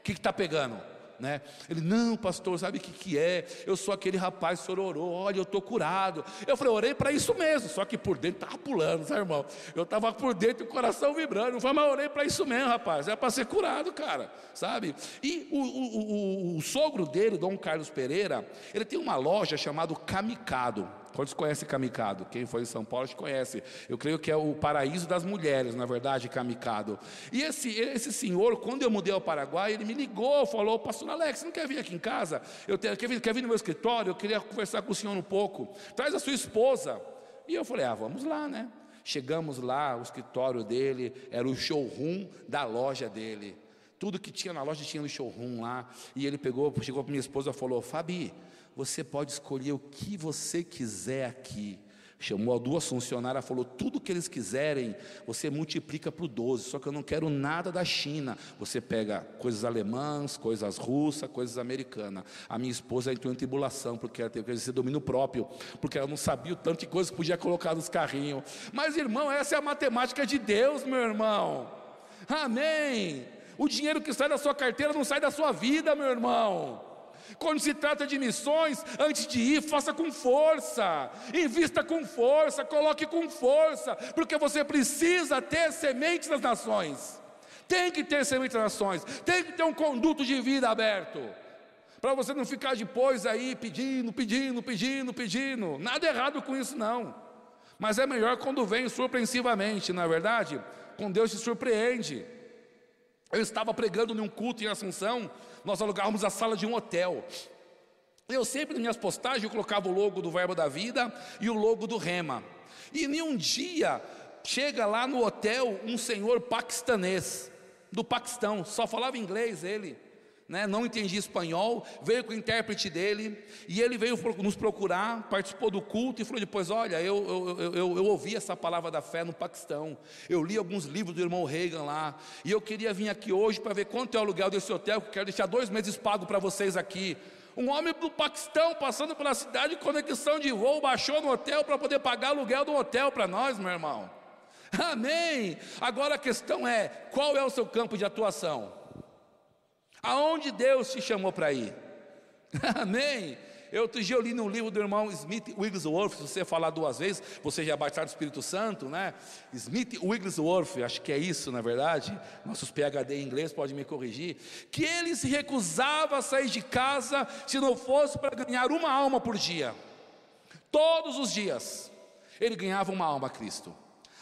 O que está pegando? Né? Ele, não, pastor, sabe o que, que é? Eu sou aquele rapaz sororô, olha, eu estou curado. Eu falei, orei para isso mesmo, só que por dentro estava pulando, sabe, irmão? Eu estava por dentro, o coração vibrando. Eu falei, mas orei para isso mesmo, rapaz, é para ser curado, cara, sabe? E o, o, o, o, sogro dele, Dom Carlos Pereira, ele tem uma loja chamada Kamikado. Quantos conhecem Kamikado? Quem foi em São Paulo conhece. Eu creio que é o paraíso das mulheres, na verdade, Kamikado. E esse, esse senhor, quando eu mudei ao Paraguai, ele me ligou, falou: Pastor Alex, você não quer vir aqui em casa? Eu tenho, quer, vir, quer vir no meu escritório? Eu queria conversar com o senhor um pouco. Traz a sua esposa. E eu falei: Ah, vamos lá, né? Chegamos lá, o escritório dele era o showroom da loja dele. Tudo que tinha na loja tinha no showroom lá. E ele pegou, chegou para minha esposa e falou: Fabi, você pode escolher o que você quiser aqui. Chamou duas funcionárias, falou: tudo que eles quiserem, você multiplica por 12. Só que eu não quero nada da China. Você pega coisas alemãs, coisas russas, coisas americanas. A minha esposa entrou em tribulação, porque ela teve que exercer domínio próprio, porque ela não sabia o tanto de coisa que podia colocar nos carrinhos. Mas, irmão, essa é a matemática de Deus, meu irmão. Amém. O dinheiro que sai da sua carteira não sai da sua vida, meu irmão. Quando se trata de missões, antes de ir, faça com força, invista com força, coloque com força, porque você precisa ter sementes nas nações. Tem que ter sementes nas nações, tem que ter um conduto de vida aberto. Para você não ficar depois aí pedindo, pedindo, pedindo, pedindo. Nada errado com isso, não. Mas é melhor quando vem surpreensivamente, na é verdade? Com Deus te surpreende. Eu estava pregando num culto em Assunção, nós alugávamos a sala de um hotel. Eu sempre nas minhas postagens eu colocava o logo do Verbo da Vida e o logo do Rema. E em um dia chega lá no hotel um senhor paquistanês, do Paquistão, só falava inglês ele né, não entendia espanhol, veio com o intérprete dele, e ele veio nos procurar, participou do culto e falou depois: Olha, eu, eu, eu, eu, ouvi essa palavra da fé no Paquistão, eu li alguns livros do irmão Reagan lá, e eu queria vir aqui hoje para ver quanto é o aluguel desse hotel, que quero deixar dois meses pago para vocês aqui. Um homem do Paquistão passando pela cidade, conexão de voo, baixou no hotel para poder pagar aluguel do hotel para nós, meu irmão. Amém. Agora a questão é: qual é o seu campo de atuação? Aonde Deus te chamou para ir? Amém. Eu outro dia eu li no livro do irmão Smith Wigglesworth, se você falar duas vezes, você já batizado do Espírito Santo, né? Smith Wigglesworth, acho que é isso, na verdade. Nossos PhD em inglês podem me corrigir. Que ele se recusava a sair de casa se não fosse para ganhar uma alma por dia. Todos os dias ele ganhava uma alma a Cristo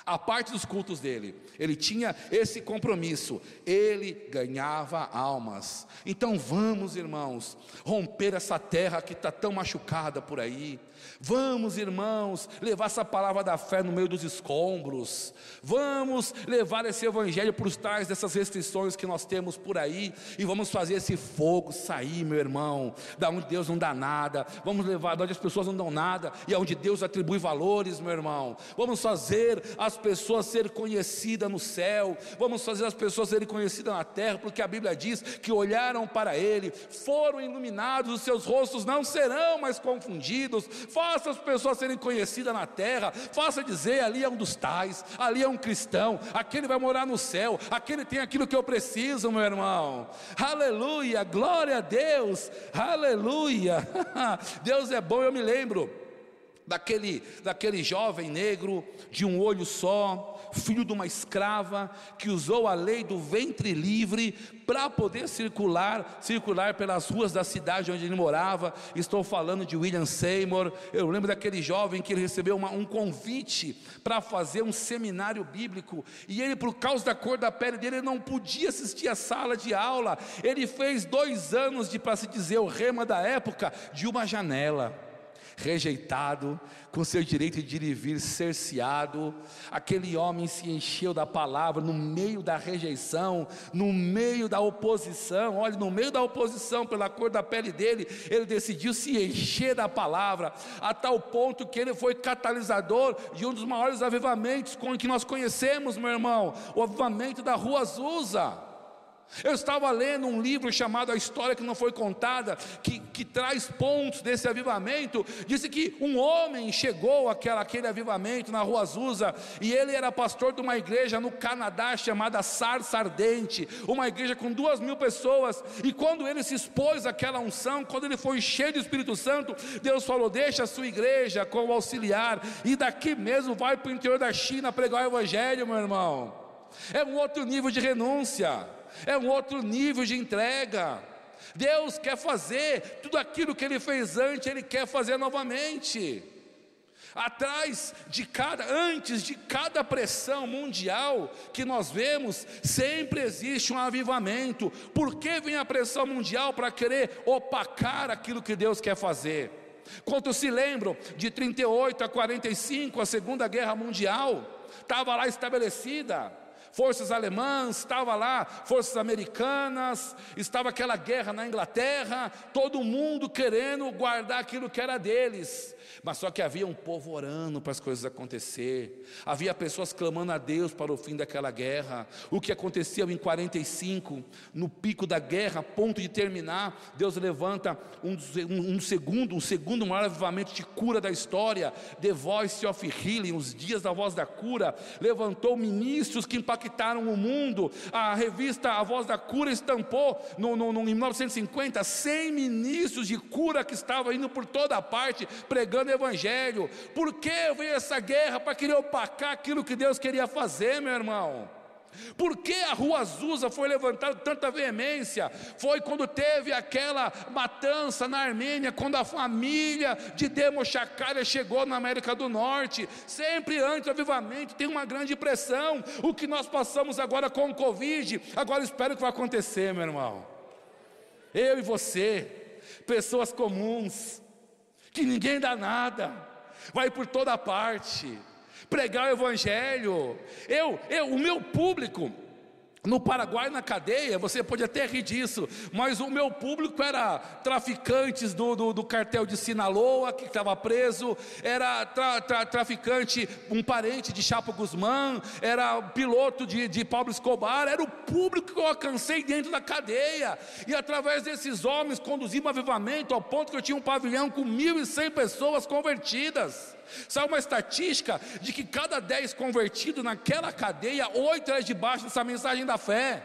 a parte dos cultos dele, ele tinha esse compromisso, ele ganhava almas. Então vamos, irmãos, romper essa terra que está tão machucada por aí. Vamos, irmãos, levar essa palavra da fé no meio dos escombros. Vamos levar esse evangelho por trás dessas restrições que nós temos por aí. E vamos fazer esse fogo sair, meu irmão, da onde Deus não dá nada. Vamos levar da onde as pessoas não dão nada e aonde Deus atribui valores, meu irmão. Vamos fazer as pessoas serem conhecidas no céu. Vamos fazer as pessoas serem conhecidas na terra, porque a Bíblia diz que olharam para Ele, foram iluminados, os seus rostos não serão mais confundidos faça as pessoas serem conhecidas na terra, faça dizer: ali é um dos tais, ali é um cristão, aquele vai morar no céu, aquele tem aquilo que eu preciso, meu irmão. Aleluia, glória a Deus, aleluia. Deus é bom, eu me lembro daquele, daquele jovem negro de um olho só, filho de uma escrava que usou a lei do ventre livre para poder circular, circular pelas ruas da cidade onde ele morava. Estou falando de William Seymour. Eu lembro daquele jovem que ele recebeu uma, um convite para fazer um seminário bíblico e ele, por causa da cor da pele dele, não podia assistir à sala de aula. Ele fez dois anos de, para se dizer, o rema da época, de uma janela rejeitado, com seu direito de ir e vir cerceado. Aquele homem se encheu da palavra no meio da rejeição, no meio da oposição. Olha, no meio da oposição, pela cor da pele dele, ele decidiu se encher da palavra, a tal ponto que ele foi catalisador de um dos maiores avivamentos que nós conhecemos, meu irmão, o avivamento da Rua Azusa. Eu estava lendo um livro chamado A História que Não Foi Contada, que, que traz pontos desse avivamento. Disse que um homem chegou àquela, àquele avivamento na Rua Azusa, e ele era pastor de uma igreja no Canadá chamada Sarsa Ardente, uma igreja com duas mil pessoas. E quando ele se expôs àquela unção, quando ele foi cheio do Espírito Santo, Deus falou: Deixa a sua igreja como auxiliar, e daqui mesmo vai para o interior da China pregar o Evangelho, meu irmão. É um outro nível de renúncia é um outro nível de entrega. Deus quer fazer tudo aquilo que Ele fez antes, Ele quer fazer novamente. Atrás de cada, antes de cada pressão mundial que nós vemos, sempre existe um avivamento. Por que vem a pressão mundial para querer opacar aquilo que Deus quer fazer? Quantos se lembram de 38 a 45, a Segunda Guerra Mundial? Estava lá estabelecida forças alemãs, estava lá, forças americanas, estava aquela guerra na Inglaterra, todo mundo querendo guardar aquilo que era deles. Mas só que havia um povo orando para as coisas acontecer. Havia pessoas clamando a Deus para o fim daquela guerra. O que aconteceu em 45, no pico da guerra, a ponto de terminar, Deus levanta um, um, segundo, um segundo maior avivamento de cura da história, The Voice of Healing, os dias da voz da cura, levantou ministros que impactaram o mundo. A revista A Voz da Cura estampou no, no, no, em 1950 100 ministros de cura que estavam indo por toda parte pregando Evangelho. Por que veio essa guerra? Para querer opacar aquilo que Deus queria fazer, meu irmão. Por que a rua Azusa foi levantada com tanta veemência? Foi quando teve aquela matança na Armênia, quando a família de Demochacaria chegou na América do Norte. Sempre antes do avivamento tem uma grande pressão. O que nós passamos agora com o Covid, agora espero que vai acontecer, meu irmão. Eu e você, pessoas comuns, que ninguém dá nada, vai por toda parte, pregar o Evangelho. Eu, eu, o meu público, no Paraguai, na cadeia, você pode até rir disso, mas o meu público era traficantes do, do, do cartel de Sinaloa, que estava preso, era tra, tra, traficante, um parente de Chapo Guzmán, era piloto de, de Pablo Escobar, era o público que eu alcancei dentro da cadeia, e através desses homens conduzi um avivamento ao ponto que eu tinha um pavilhão com 1.100 pessoas convertidas. Sabe uma estatística de que cada dez convertidos naquela cadeia, oito é debaixo dessa mensagem da fé.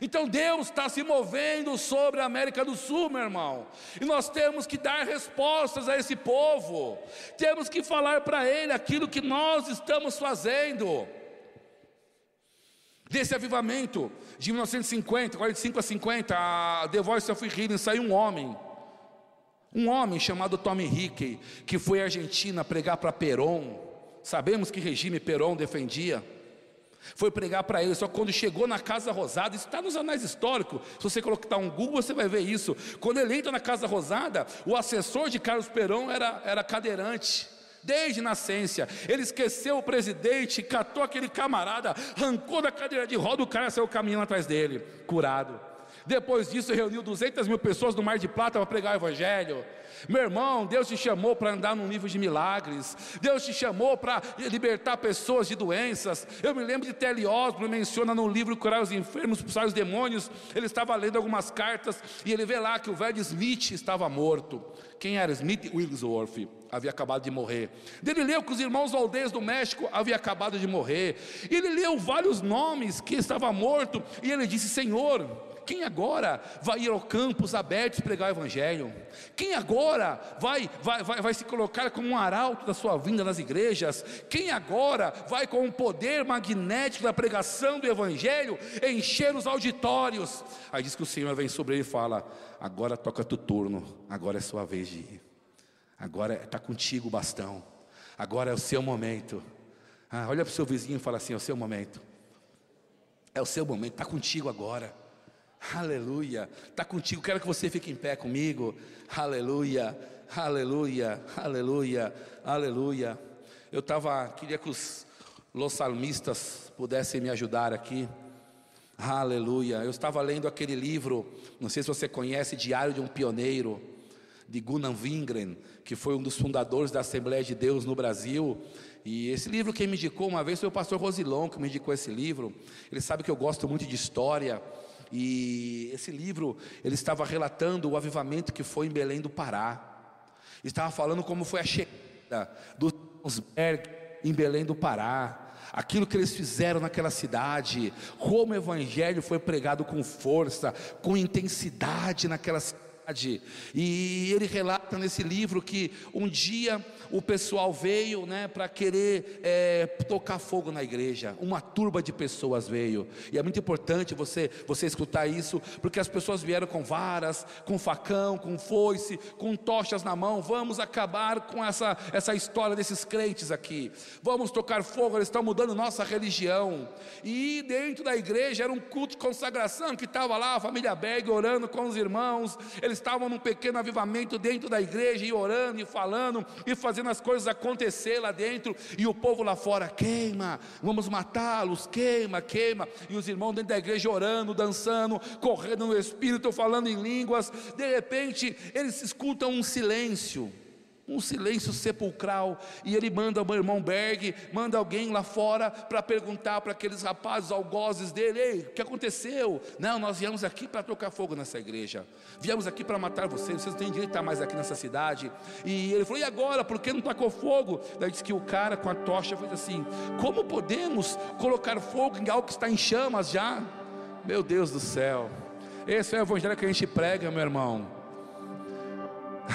Então Deus está se movendo sobre a América do Sul, meu irmão, e nós temos que dar respostas a esse povo, temos que falar para ele aquilo que nós estamos fazendo. Desse avivamento de 1950, 45 a 50, a The Voice of Healing, saiu um homem um homem chamado Tommy Hickey, que foi à Argentina pregar para Perón. Sabemos que regime Perón defendia. Foi pregar para ele, só que quando chegou na Casa Rosada, isso está nos anais históricos. Se você colocar um Google, você vai ver isso. Quando ele entra na Casa Rosada, o assessor de Carlos Perón era, era cadeirante desde nascença. Ele esqueceu o presidente, catou aquele camarada, arrancou da cadeira de roda, o cara saiu caminhando atrás dele, curado. Depois disso, reuniu 200 mil pessoas no Mar de Plata para pregar o Evangelho. Meu irmão, Deus te chamou para andar num nível de milagres. Deus te chamou para libertar pessoas de doenças. Eu me lembro de Osborne, menciona no livro Curar os Enfermos, Expulsar os Demônios. Ele estava lendo algumas cartas e ele vê lá que o velho Smith estava morto. Quem era Smith Wigglesworth? Havia acabado de morrer. Ele leu que os irmãos Valdez do México havia acabado de morrer. Ele leu vários nomes que estava morto e ele disse: Senhor, quem agora vai ir ao campos abertos pregar o Evangelho? Quem agora vai, vai, vai, vai se colocar como um arauto da sua vinda nas igrejas? Quem agora vai com o poder magnético da pregação do Evangelho encher os auditórios? Aí diz que o Senhor vem sobre ele e fala: Agora toca tu turno, agora é sua vez de ir. Agora está contigo o bastão, agora é o seu momento. Ah, olha para o seu vizinho e fala assim: é o seu momento. É o seu momento, está contigo agora. Aleluia. Está contigo. Quero que você fique em pé comigo. Aleluia. Aleluia. Aleluia. Aleluia. Eu estava, queria que os, los salmistas pudessem me ajudar aqui. Aleluia. Eu estava lendo aquele livro, não sei se você conhece, Diário de um Pioneiro, de Gunnar Wingren, que foi um dos fundadores da Assembleia de Deus no Brasil. E esse livro quem me indicou uma vez foi o pastor Rosilon que me indicou esse livro. Ele sabe que eu gosto muito de história. E esse livro, ele estava relatando o avivamento que foi em Belém do Pará. Estava falando como foi a chegada dos Berg em Belém do Pará. Aquilo que eles fizeram naquela cidade, como o evangelho foi pregado com força, com intensidade naquela cidade E ele relata nesse livro que um dia o pessoal veio né, para querer é, tocar fogo na igreja. Uma turba de pessoas veio. E é muito importante você, você escutar isso, porque as pessoas vieram com varas, com facão, com foice, com tochas na mão. Vamos acabar com essa, essa história desses crentes aqui. Vamos tocar fogo, eles estão mudando nossa religião. E dentro da igreja era um culto de consagração que estava lá a família Berg orando com os irmãos. Eles estavam num pequeno avivamento dentro da igreja e orando e falando e fazendo as coisas acontecer lá dentro e o povo lá fora queima, vamos matá-los, queima, queima e os irmãos dentro da igreja orando, dançando, correndo no espírito, falando em línguas. De repente, eles escutam um silêncio um silêncio sepulcral, e ele manda o meu irmão Berg, manda alguém lá fora para perguntar para aqueles rapazes algozes dele: Ei, o que aconteceu? Não, nós viemos aqui para tocar fogo nessa igreja, viemos aqui para matar vocês, vocês não têm direito de estar mais aqui nessa cidade. E ele falou: E agora, por que não tacou fogo? Daí disse que o cara com a tocha fez assim: Como podemos colocar fogo em algo que está em chamas já? Meu Deus do céu, esse é o evangelho que a gente prega, meu irmão.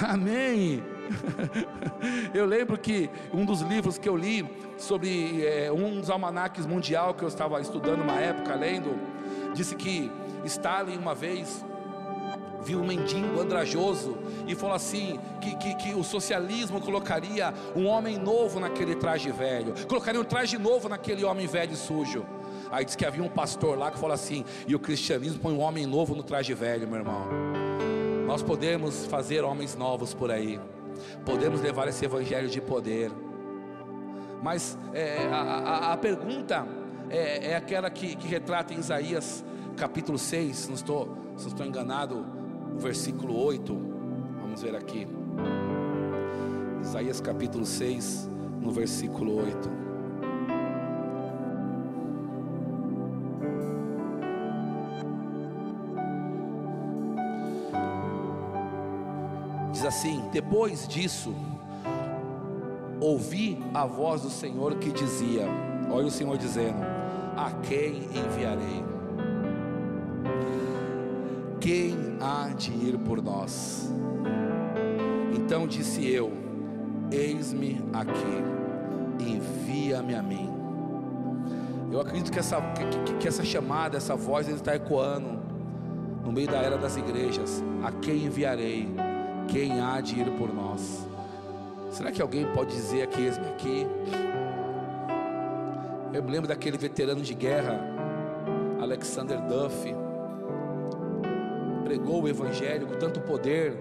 Amém. eu lembro que um dos livros que eu li sobre é, um dos almanaques mundial que eu estava estudando uma época, lendo, disse que Stalin uma vez viu um mendigo andrajoso e falou assim: que, que, que, o socialismo colocaria um homem novo naquele traje velho, colocaria um traje novo naquele homem velho e sujo. Aí diz que havia um pastor lá que falou assim: e o cristianismo põe um homem novo no traje velho, meu irmão. Nós podemos fazer homens novos por aí podemos levar esse evangelho de poder. Mas é, a, a, a, pergunta é, é aquela que, que, retrata em Isaías capítulo 6, se não estou, se não estou enganado, o versículo 8. Vamos ver aqui. Isaías capítulo 6, no versículo 8. Assim: Depois disso, ouvi a voz do Senhor que dizia: Olha o Senhor dizendo: A quem enviarei? Quem há de ir por nós? Então disse eu: Eis-me aqui, envia-me a mim. Eu acredito que essa, que, que essa chamada, essa voz, ele está ecoando no meio da era das igrejas. A quem enviarei? Quem há de ir por nós? Será que alguém pode dizer aqui, aqui? Eu me lembro daquele veterano de guerra, Alexander Duff, pregou o evangelho com tanto poder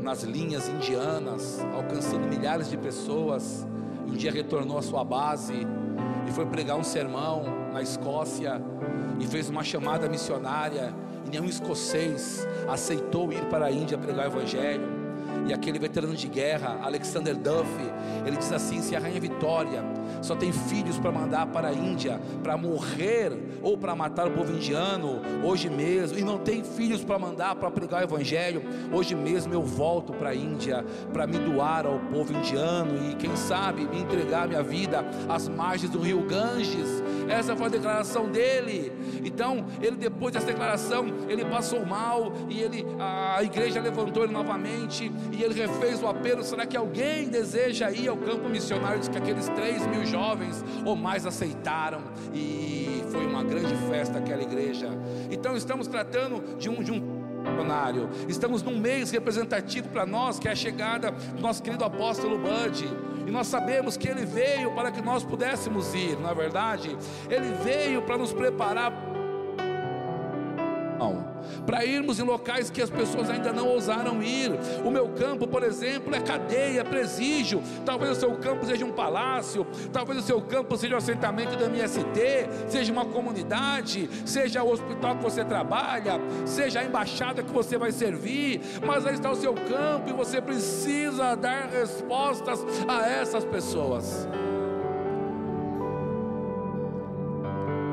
nas linhas indianas, alcançando milhares de pessoas. E um dia retornou à sua base e foi pregar um sermão na Escócia e fez uma chamada missionária. E nenhum escocês aceitou ir para a Índia pregar o evangelho. E aquele veterano de guerra, Alexander Duff, ele diz assim: se a rainha Vitória só tem filhos para mandar para a Índia, para morrer ou para matar o povo indiano, hoje mesmo, e não tem filhos para mandar para pregar o evangelho, hoje mesmo eu volto para a Índia para me doar ao povo indiano e quem sabe me entregar minha vida às margens do rio Ganges. Essa foi a declaração dele. Então, ele depois dessa declaração, ele passou mal e ele a igreja levantou ele novamente e ele refez o apelo. Será que alguém deseja ir ao campo missionário? Diz que aqueles três mil jovens ou mais aceitaram e foi uma grande festa aquela igreja. Então, estamos tratando de um, de um. Estamos num mês representativo para nós, que é a chegada do nosso querido apóstolo Bud. E nós sabemos que ele veio para que nós pudéssemos ir, na é verdade. Ele veio para nos preparar para irmos em locais que as pessoas ainda não ousaram ir. O meu campo, por exemplo, é cadeia, presídio. Talvez o seu campo seja um palácio, talvez o seu campo seja o assentamento da MST, seja uma comunidade, seja o hospital que você trabalha, seja a embaixada que você vai servir, mas aí está o seu campo e você precisa dar respostas a essas pessoas.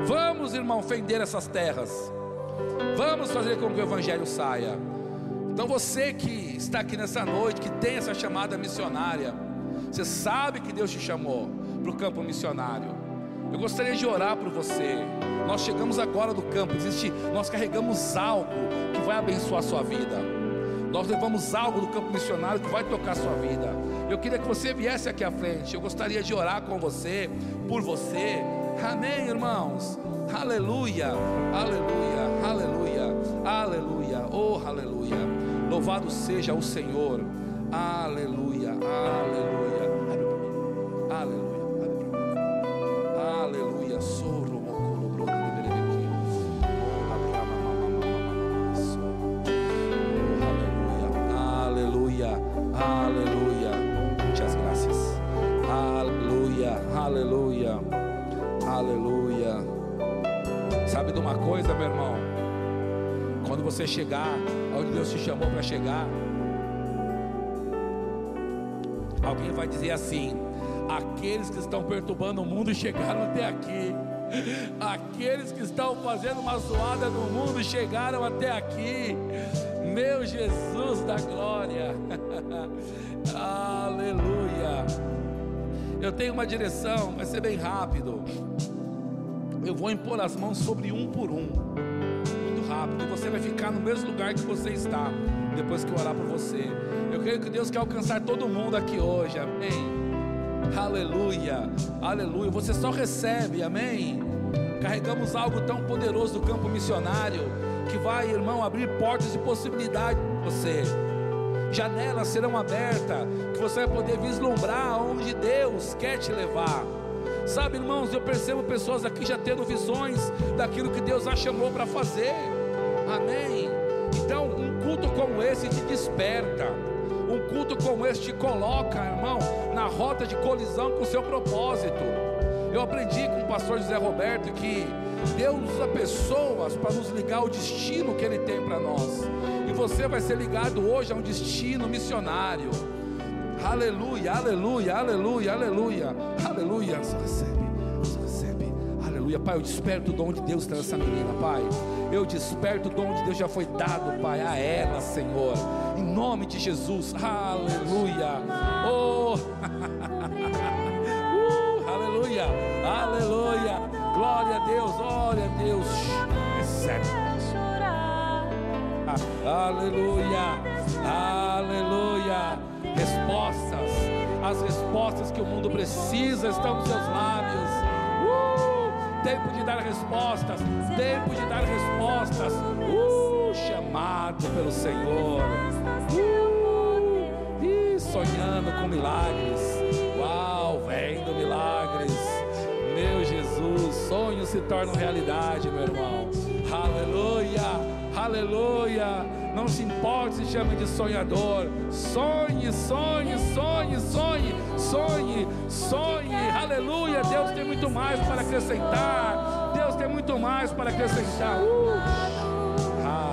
Vamos, irmão, fender essas terras. Vamos fazer com que o Evangelho saia. Então você que está aqui nessa noite, que tem essa chamada missionária, você sabe que Deus te chamou para o campo missionário. Eu gostaria de orar por você. Nós chegamos agora do campo, existe, nós carregamos algo que vai abençoar a sua vida. Nós levamos algo do campo missionário que vai tocar a sua vida. Eu queria que você viesse aqui à frente. Eu gostaria de orar com você, por você. Amém, irmãos. Aleluia, aleluia, aleluia, aleluia, oh aleluia. Louvado seja o Senhor. Aleluia, aleluia. Aleluia, você chegar onde Deus te chamou para chegar, alguém vai dizer assim: aqueles que estão perturbando o mundo chegaram até aqui. Aqueles que estão fazendo uma zoada no mundo chegaram até aqui. Meu Jesus da glória. Aleluia. Eu tenho uma direção, vai ser bem rápido. Eu vou impor as mãos sobre um por um. Rápido. E você vai ficar no mesmo lugar que você está. Depois que eu orar por você. Eu creio que Deus quer alcançar todo mundo aqui hoje. Amém. Aleluia, aleluia. Você só recebe, amém. Carregamos algo tão poderoso do campo missionário que vai, irmão, abrir portas de possibilidade para você. Janelas serão abertas, que você vai poder vislumbrar onde Deus quer te levar. Sabe, irmãos, eu percebo pessoas aqui já tendo visões daquilo que Deus a chamou para fazer. Desperta. Um culto como esse te coloca, irmão, na rota de colisão com o seu propósito. Eu aprendi com o pastor José Roberto que Deus usa pessoas para nos ligar ao destino que Ele tem para nós. E você vai ser ligado hoje a um destino missionário. Aleluia, aleluia, aleluia, aleluia, aleluia. Recebe. Aleluia, Pai. Eu desperto o dom de Deus nessa menina, Pai. Eu desperto o dom de Deus já foi dado, Pai, a ela, Senhor. Em nome de Jesus. Aleluia. Oh. uh, aleluia. Aleluia. Glória a Deus. Glória a Deus. Recebe. Aleluia. Aleluia. Respostas. As respostas que o mundo precisa estão nos seus lábios. Tempo de dar respostas. Tempo de dar respostas. Uh, chamado pelo Senhor. Uh, e sonhando com milagres. Uau, vendo milagres. Meu Jesus, sonhos se tornam realidade, meu irmão. Aleluia aleluia. Não se importe se chame de sonhador. Sonhe, sonhe, sonhe, sonhe, sonhe, sonhe, aleluia. Deus tem muito mais para acrescentar. Deus tem muito mais para acrescentar. Uh.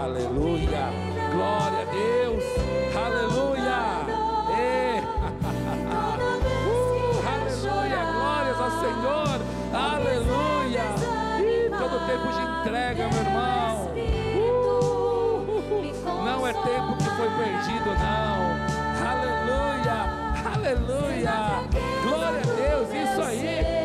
Aleluia, glória a Deus, aleluia. É. Uh, aleluia, glórias ao Senhor, aleluia. E todo tempo de entrega, meu irmão não é tempo que foi perdido, não. Aleluia. Glória a Deus, isso aí.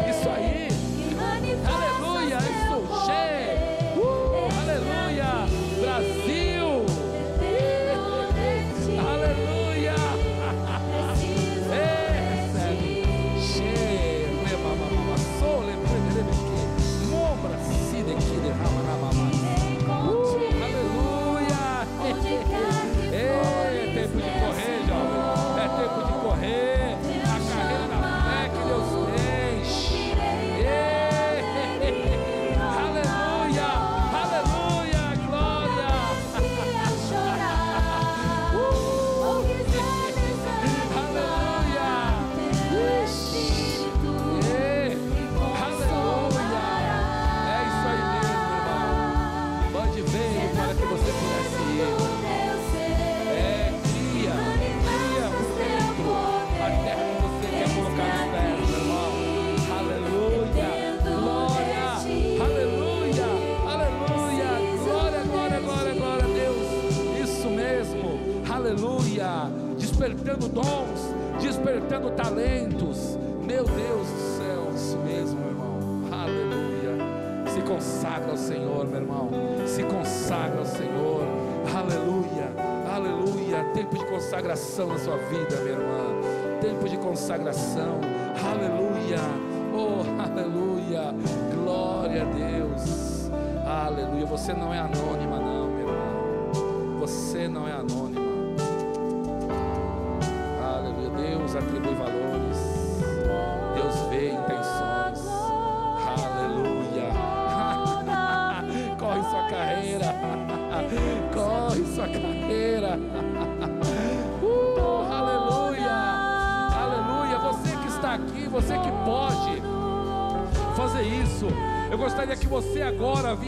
Consagração na sua vida, minha irmã. Tempo de consagração.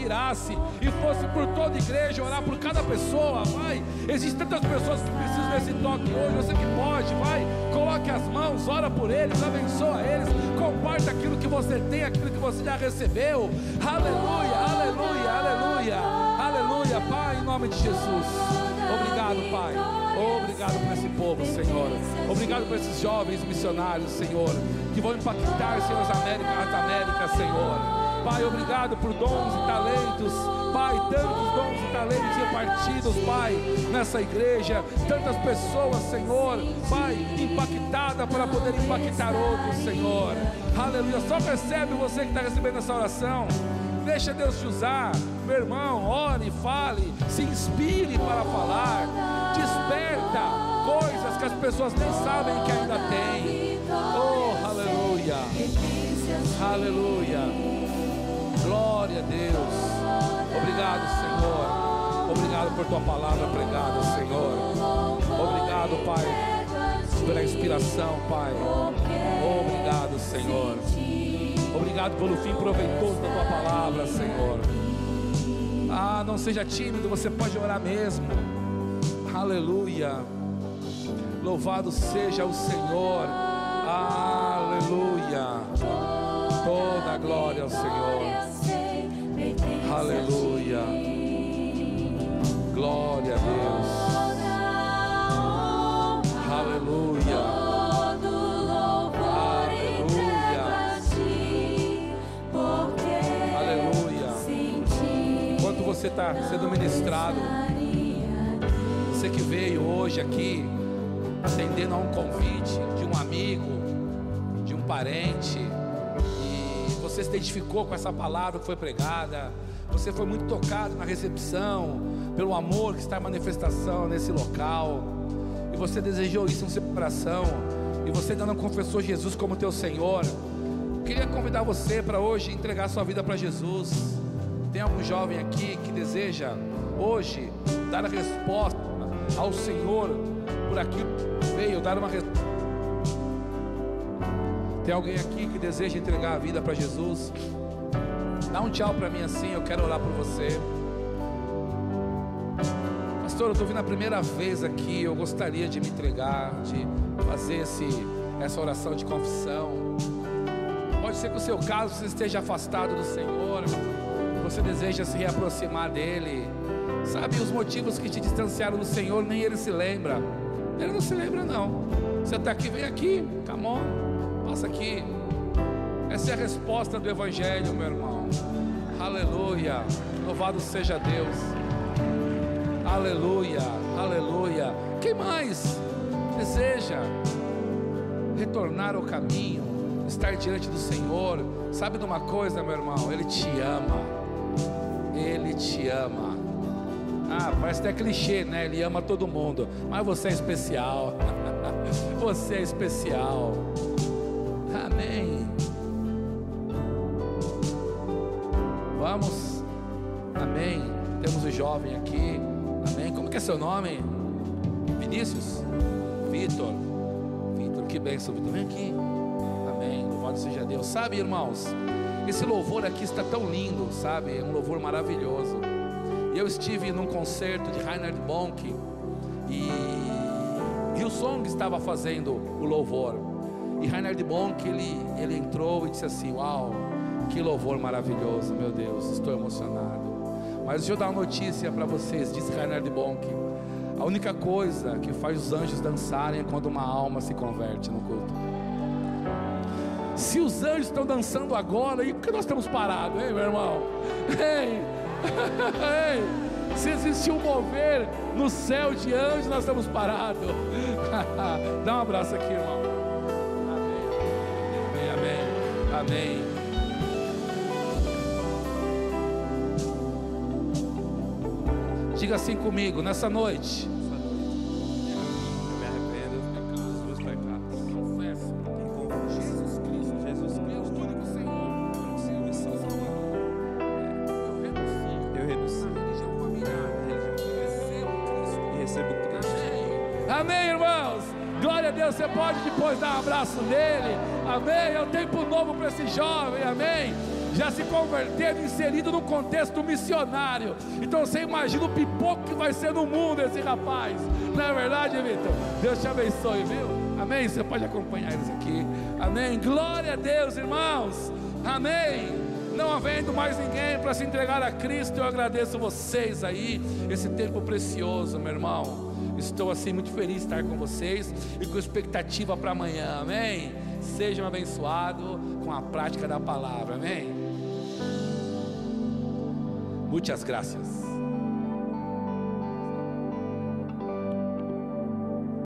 Virasse e fosse por toda a igreja, orar por cada pessoa, vai. Existem tantas pessoas que precisam desse toque hoje. Você que pode, vai. Coloque as mãos, ora por eles, abençoa eles, comparta aquilo que você tem, aquilo que você já recebeu. Aleluia, aleluia, aleluia, aleluia, Pai, em nome de Jesus. Obrigado, Pai. Obrigado por esse povo, Senhor. Obrigado por esses jovens missionários, Senhor, que vão impactar, Senhor, as Américas, as Américas, Senhor. Pai, obrigado por dons e talentos. Pai, tantos dons e talentos repartidos, Pai, nessa igreja. Tantas pessoas, Senhor, Pai, impactada para poder impactar outros, Senhor. Aleluia. Só percebe você que está recebendo essa oração. Deixa Deus te usar, meu irmão. Ore, fale, se inspire para falar. Desperta coisas que as pessoas nem sabem que ainda têm. Oh, aleluia. Aleluia. Glória a Deus. Obrigado, Senhor. Obrigado por tua palavra pregada, Senhor. Obrigado, Pai, pela inspiração, Pai. Obrigado, Senhor. Obrigado pelo fim proveitoso da tua palavra, Senhor. Ah, não seja tímido, você pode orar mesmo. Aleluia. Louvado seja o Senhor. Aleluia. Toda a glória ao Senhor. Aleluia. Glória a Deus. Aleluia. Aleluia. Aleluia. Enquanto você está sendo ministrado, você que veio hoje aqui, atendendo a um convite de um amigo, de um parente, você se identificou com essa palavra que foi pregada, você foi muito tocado na recepção, pelo amor que está em manifestação nesse local, e você desejou isso no seu coração, e você ainda não confessou Jesus como teu Senhor. Queria convidar você para hoje entregar sua vida para Jesus. Tem algum jovem aqui que deseja hoje dar a resposta ao Senhor por aquilo que veio, dar uma resposta tem alguém aqui que deseja entregar a vida para Jesus? Dá um tchau para mim assim, eu quero orar por você. Pastor, eu estou vindo a primeira vez aqui, eu gostaria de me entregar, de fazer esse, essa oração de confissão. Pode ser que o seu caso você esteja afastado do Senhor, você deseja se reaproximar dEle. Sabe os motivos que te distanciaram do Senhor, nem Ele se lembra. Ele não se lembra não. Você está aqui, vem aqui, come on. Passa aqui. Essa é a resposta do Evangelho, meu irmão. Aleluia. Louvado seja Deus. Aleluia. Aleluia. Quem mais deseja retornar ao caminho, estar diante do Senhor? Sabe de uma coisa, meu irmão? Ele te ama. Ele te ama. Ah, parece até clichê, né? Ele ama todo mundo. Mas você é especial. você é especial. Seu nome? Vinícius? Vitor. Vitor, que bênção, Vitor. Vem aqui. Amém. Louvado seja Deus. Sabe, irmãos, esse louvor aqui está tão lindo, sabe? É um louvor maravilhoso. Eu estive num concerto de Reinhard Bonk e Song estava fazendo o louvor. E Reinhard Bonk, ele, ele entrou e disse assim: Uau, que louvor maravilhoso, meu Deus, estou emocionado. Mas deixa eu dar uma notícia para vocês, disse Reinhard Bonk. A única coisa que faz os anjos dançarem é quando uma alma se converte no culto. Se os anjos estão dançando agora, e por que nós estamos parados, hein, meu irmão? Ei, ei, Se existe um mover no céu de anjos, nós estamos parados. Dá um abraço aqui, irmão. Amém, amém, amém. Diga assim comigo nessa noite. você pode depois dar um abraço nele, amém. É um tempo novo para esse jovem. Já se convertendo, inserido no contexto missionário. Então você imagina o pipoco que vai ser no mundo esse rapaz, não é verdade, Vitor? Deus te abençoe, viu? Amém. Você pode acompanhar eles aqui, amém. Glória a Deus, irmãos, amém não havendo mais ninguém para se entregar a Cristo, eu agradeço vocês aí, esse tempo precioso, meu irmão. Estou assim muito feliz de estar com vocês e com expectativa para amanhã, amém? Sejam abençoados com a prática da palavra, amém? Muitas graças.